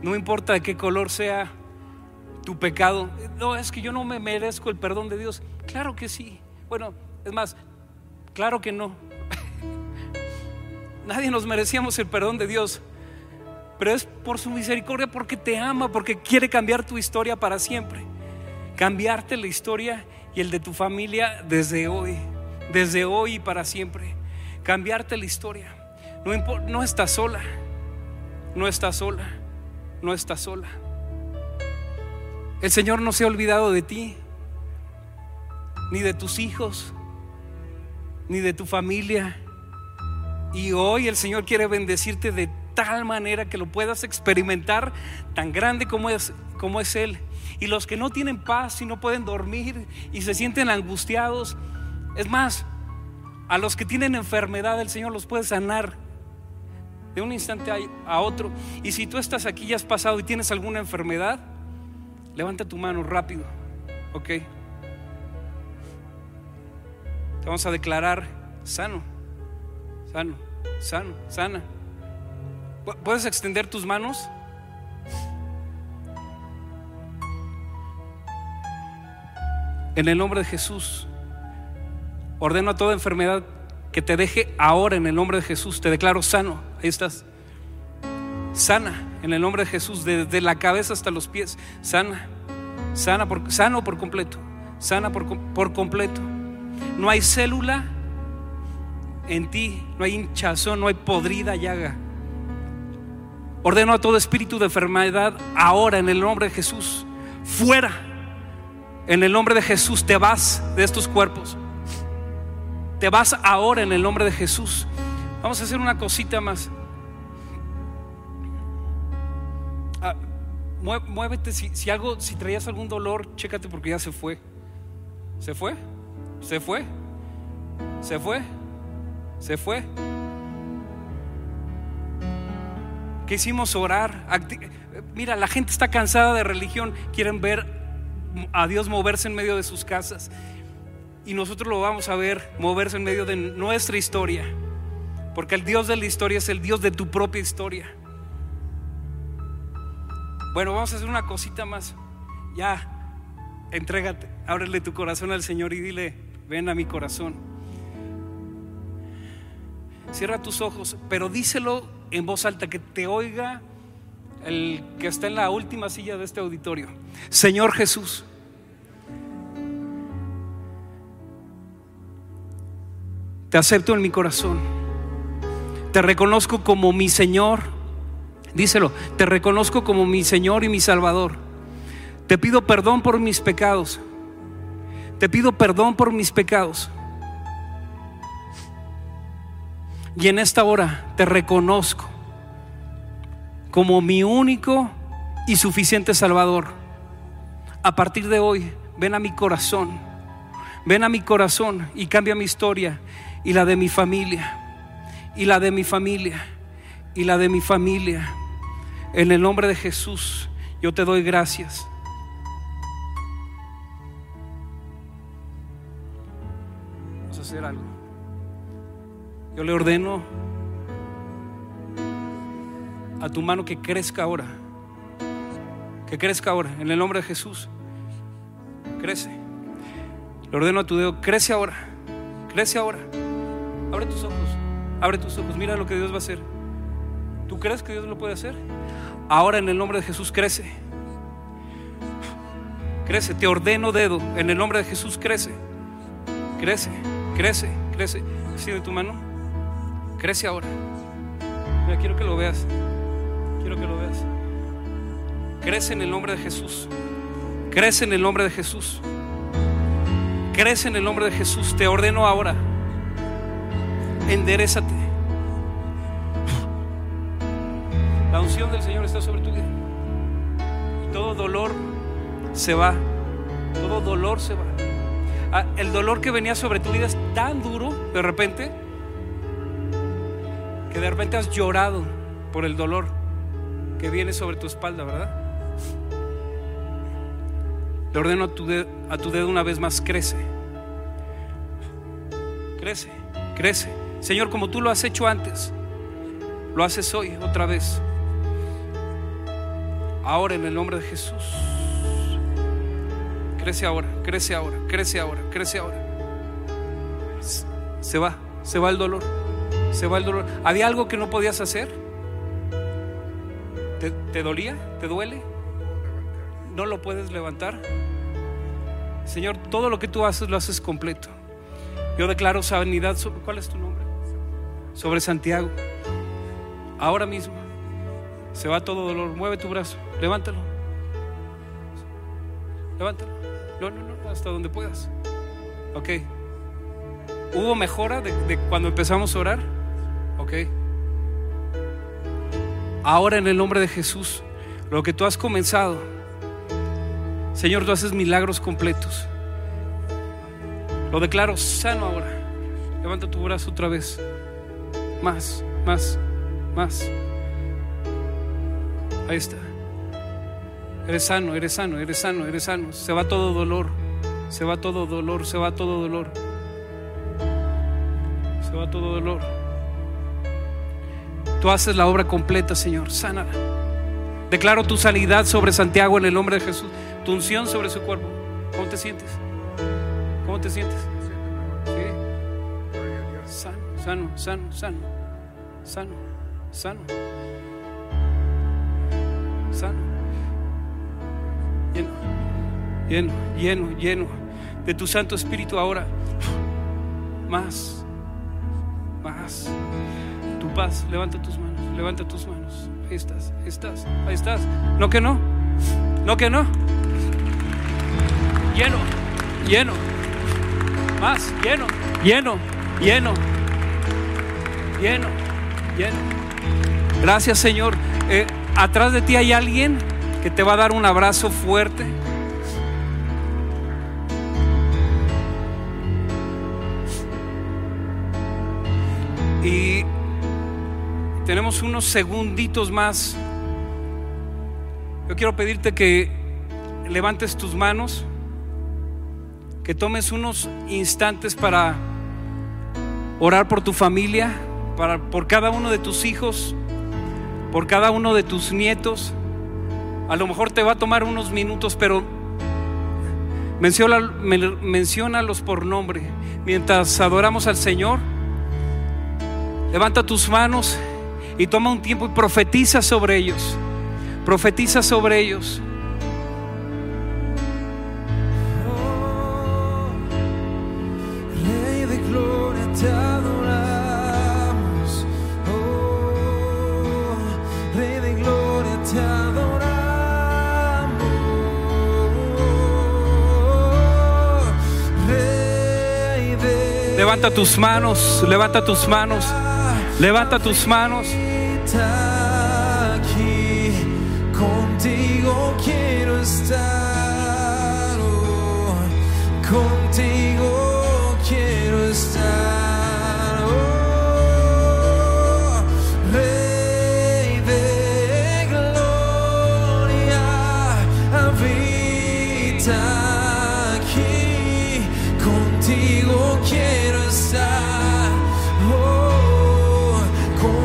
No importa de qué color sea tu pecado. No, es que yo no me merezco el perdón de Dios. Claro que sí. Bueno, es más, claro que no. Nadie nos merecíamos el perdón de Dios. Pero es por su misericordia, porque te ama, porque quiere cambiar tu historia para siempre. Cambiarte la historia y el de tu familia desde hoy, desde hoy y para siempre. Cambiarte la historia. No, no estás sola, no estás sola, no estás sola. El Señor no se ha olvidado de ti, ni de tus hijos, ni de tu familia y hoy el Señor quiere bendecirte de tal manera que lo puedas experimentar tan grande como es, como es Él. Y los que no tienen paz y no pueden dormir y se sienten angustiados, es más, a los que tienen enfermedad el Señor los puede sanar de un instante a otro. Y si tú estás aquí y has pasado y tienes alguna enfermedad, levanta tu mano rápido, ¿ok? Te vamos a declarar sano, sano, sano, sana. ¿Puedes extender tus manos? En el nombre de Jesús, ordeno a toda enfermedad que te deje ahora en el nombre de Jesús. Te declaro sano. Ahí estás. Sana en el nombre de Jesús, desde la cabeza hasta los pies. Sana. Sana por, sano por completo. Sana por, por completo. No hay célula en ti, no hay hinchazón, no hay podrida llaga. Ordeno a todo espíritu de enfermedad ahora en el nombre de Jesús. Fuera. En el nombre de Jesús te vas de estos cuerpos. Te vas ahora en el nombre de Jesús. Vamos a hacer una cosita más. Ah, muévete si, algo, si traías algún dolor, chécate porque ya se fue. ¿Se fue? ¿Se fue? ¿Se fue? ¿Se fue? Hicimos orar. Mira, la gente está cansada de religión, quieren ver a Dios moverse en medio de sus casas y nosotros lo vamos a ver moverse en medio de nuestra historia. Porque el Dios de la historia es el Dios de tu propia historia. Bueno, vamos a hacer una cosita más. Ya, entrégate, ábrele tu corazón al Señor y dile, ven a mi corazón. Cierra tus ojos, pero díselo en voz alta, que te oiga el que está en la última silla de este auditorio. Señor Jesús, Te acepto en mi corazón. Te reconozco como mi Señor. Díselo, te reconozco como mi Señor y mi Salvador. Te pido perdón por mis pecados. Te pido perdón por mis pecados. Y en esta hora te reconozco como mi único y suficiente Salvador. A partir de hoy, ven a mi corazón. Ven a mi corazón y cambia mi historia y la de mi familia, y la de mi familia, y la de mi familia. En el nombre de Jesús, yo te doy gracias. Vamos a hacer algo. Yo le ordeno a tu mano que crezca ahora. Que crezca ahora, en el nombre de Jesús. Crece. Le ordeno a tu dedo, crece ahora. Crece ahora. Abre tus ojos, abre tus ojos, mira lo que Dios va a hacer. ¿Tú crees que Dios lo puede hacer? Ahora en el nombre de Jesús crece. Crece, te ordeno dedo, en el nombre de Jesús crece. Crece, crece, crece. de tu mano. Crece ahora. Mira, quiero que lo veas. Quiero que lo veas. Crece en el nombre de Jesús. Crece en el nombre de Jesús. Crece en el nombre de Jesús. Te ordeno ahora enderezate. La unción del Señor está sobre tu vida. todo dolor se va. Todo dolor se va. Ah, el dolor que venía sobre tu vida es tan duro de repente que de repente has llorado por el dolor que viene sobre tu espalda, ¿verdad? Le ordeno a tu, dedo, a tu dedo una vez más, crece. Crece, crece. Señor, como tú lo has hecho antes, lo haces hoy otra vez. Ahora en el nombre de Jesús. Crece ahora, crece ahora, crece ahora, crece ahora. Se va, se va el dolor, se va el dolor. ¿Había algo que no podías hacer? ¿Te, dolía? ¿Te duele? ¿No lo puedes levantar? Señor, todo lo que tú haces lo haces completo. Yo declaro sanidad. ¿Cuál es tu nombre? sobre Santiago. Ahora mismo se va todo dolor. Mueve tu brazo, levántalo. Levántalo. No, no, no, hasta donde puedas. Ok. ¿Hubo mejora de, cuando empezamos a orar? Ok. ahora en el nombre de Jesús, lo que tú has comenzado, Señor, tú haces milagros completos. Lo declaro sano ahora. Levanta tu brazo otra vez. Más, más, más. Ahí está. Eres sano, eres sano, eres sano, eres sano. Se va todo dolor. Se va todo dolor, se va todo dolor. Se va todo dolor. Tú haces la obra completa, Señor. Sánala. Declaro tu sanidad sobre Santiago en el nombre de Jesús. Tu unción sobre su cuerpo. ¿Cómo te sientes? ¿Cómo te sientes? Sí. Sano, sano, sano, sano. Sano, sano. Sano. Lleno, lleno, lleno, lleno de tu Santo Espíritu ahora. Más, más. Paz, levanta tus manos, levanta tus manos. Ahí estás, ahí estás, ahí estás. No que no, no que no. Lleno, lleno. Más, lleno, lleno, lleno, lleno, lleno. Gracias Señor. Eh, atrás de ti hay alguien que te va a dar un abrazo fuerte. Unos segunditos más. Yo quiero pedirte que levantes tus manos, que tomes unos instantes para orar por tu familia, para, por cada uno de tus hijos, por cada uno de tus nietos. A lo mejor te va a tomar unos minutos, pero menciona, menciónalos por nombre. Mientras adoramos al Señor, levanta tus manos y toma un tiempo y profetiza sobre ellos. Profetiza sobre ellos. Levanta tus manos, levanta tus manos, levanta tus manos.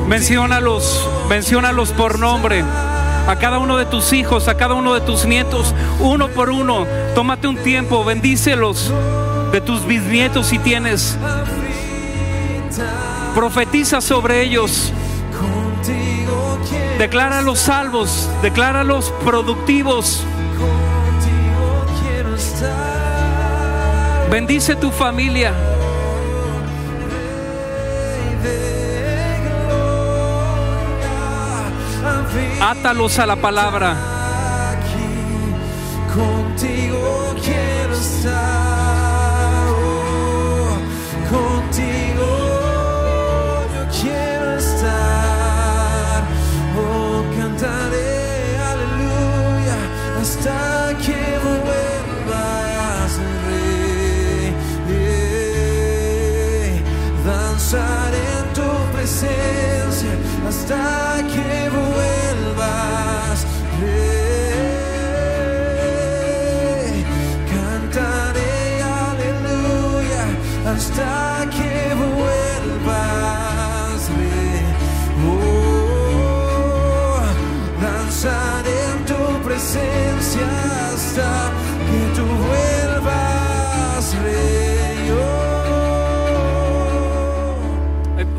Menciónalos, menciónalos por nombre. A cada uno de tus hijos, a cada uno de tus nietos, uno por uno. Tómate un tiempo, bendícelos de tus bisnietos si tienes. Profetiza sobre ellos. Decláralos salvos, decláralos productivos. Bendice tu familia. Átalos a la palabra.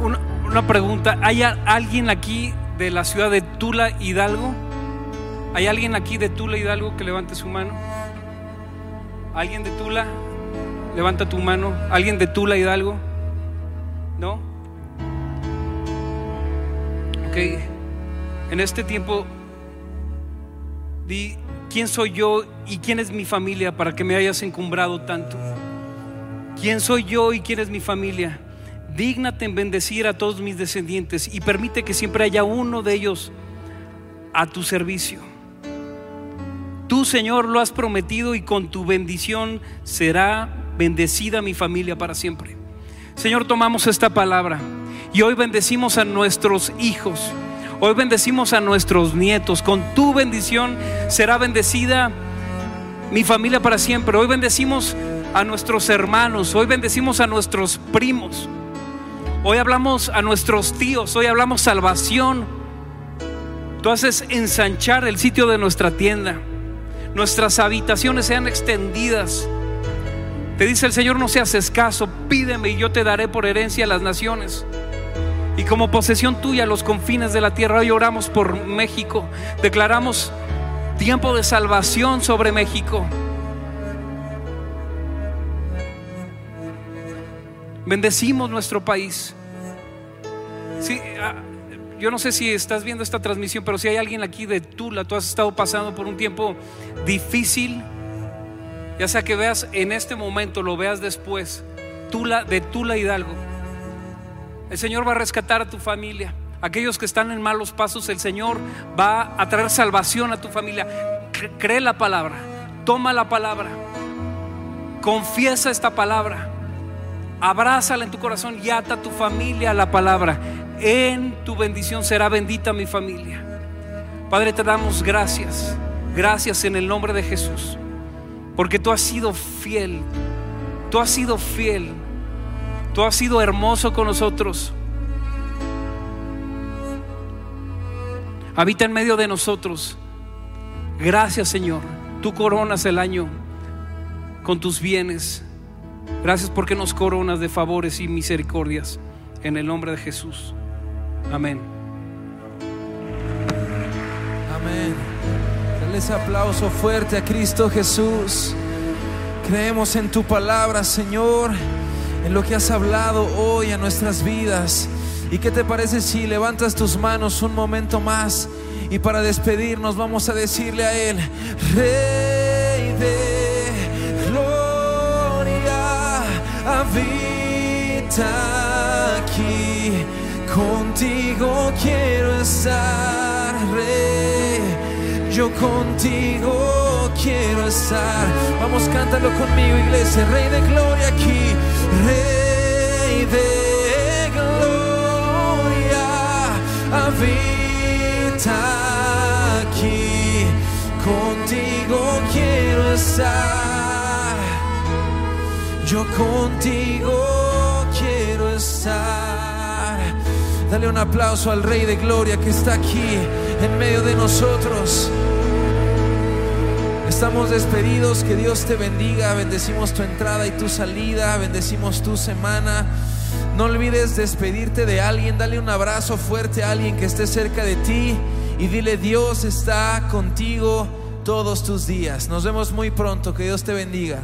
Una, una pregunta, ¿hay alguien aquí de la ciudad de Tula, Hidalgo? ¿Hay alguien aquí de Tula, Hidalgo que levante su mano? ¿Alguien de Tula? Levanta tu mano. ¿Alguien de Tula, Hidalgo? ¿No? Ok. En este tiempo, di, ¿quién soy yo y quién es mi familia para que me hayas encumbrado tanto? ¿Quién soy yo y quién es mi familia? Dígnate en bendecir a todos mis descendientes y permite que siempre haya uno de ellos a tu servicio. Tú, Señor, lo has prometido y con tu bendición será bendecida mi familia para siempre. Señor, tomamos esta palabra y hoy bendecimos a nuestros hijos. Hoy bendecimos a nuestros nietos. Con tu bendición será bendecida mi familia para siempre. Hoy bendecimos a nuestros hermanos. Hoy bendecimos a nuestros primos. Hoy hablamos a nuestros tíos. Hoy hablamos salvación. Tú haces ensanchar el sitio de nuestra tienda nuestras habitaciones sean extendidas. Te dice el Señor, no seas escaso, pídeme y yo te daré por herencia a las naciones. Y como posesión tuya los confines de la tierra, hoy oramos por México, declaramos tiempo de salvación sobre México. Bendecimos nuestro país. Sí, ah, yo no sé si estás viendo esta transmisión, pero si hay alguien aquí de Tula, tú has estado pasando por un tiempo difícil, ya sea que veas en este momento, lo veas después, Tula, de Tula Hidalgo. El Señor va a rescatar a tu familia. Aquellos que están en malos pasos, el Señor va a traer salvación a tu familia. Cree la palabra, toma la palabra, confiesa esta palabra, abrázala en tu corazón y ata a tu familia a la palabra en tu bendición será bendita mi familia. Padre, te damos gracias, gracias en el nombre de Jesús, porque tú has sido fiel, tú has sido fiel, tú has sido hermoso con nosotros. Habita en medio de nosotros. Gracias Señor, tú coronas el año con tus bienes. Gracias porque nos coronas de favores y misericordias en el nombre de Jesús. Amén. Amén. Dale ese aplauso fuerte a Cristo Jesús. Creemos en tu palabra, Señor, en lo que has hablado hoy a nuestras vidas. ¿Y qué te parece si levantas tus manos un momento más y para despedirnos vamos a decirle a Él, Rey de Gloria, habita aquí. Contigo quiero estar, Rey. Yo contigo quiero estar. Vamos, cántalo conmigo, iglesia. Rey de gloria aquí. Rey de gloria. Habita aquí. Contigo quiero estar. Yo contigo quiero estar. Dale un aplauso al Rey de Gloria que está aquí en medio de nosotros. Estamos despedidos, que Dios te bendiga, bendecimos tu entrada y tu salida, bendecimos tu semana. No olvides despedirte de alguien, dale un abrazo fuerte a alguien que esté cerca de ti y dile Dios está contigo todos tus días. Nos vemos muy pronto, que Dios te bendiga.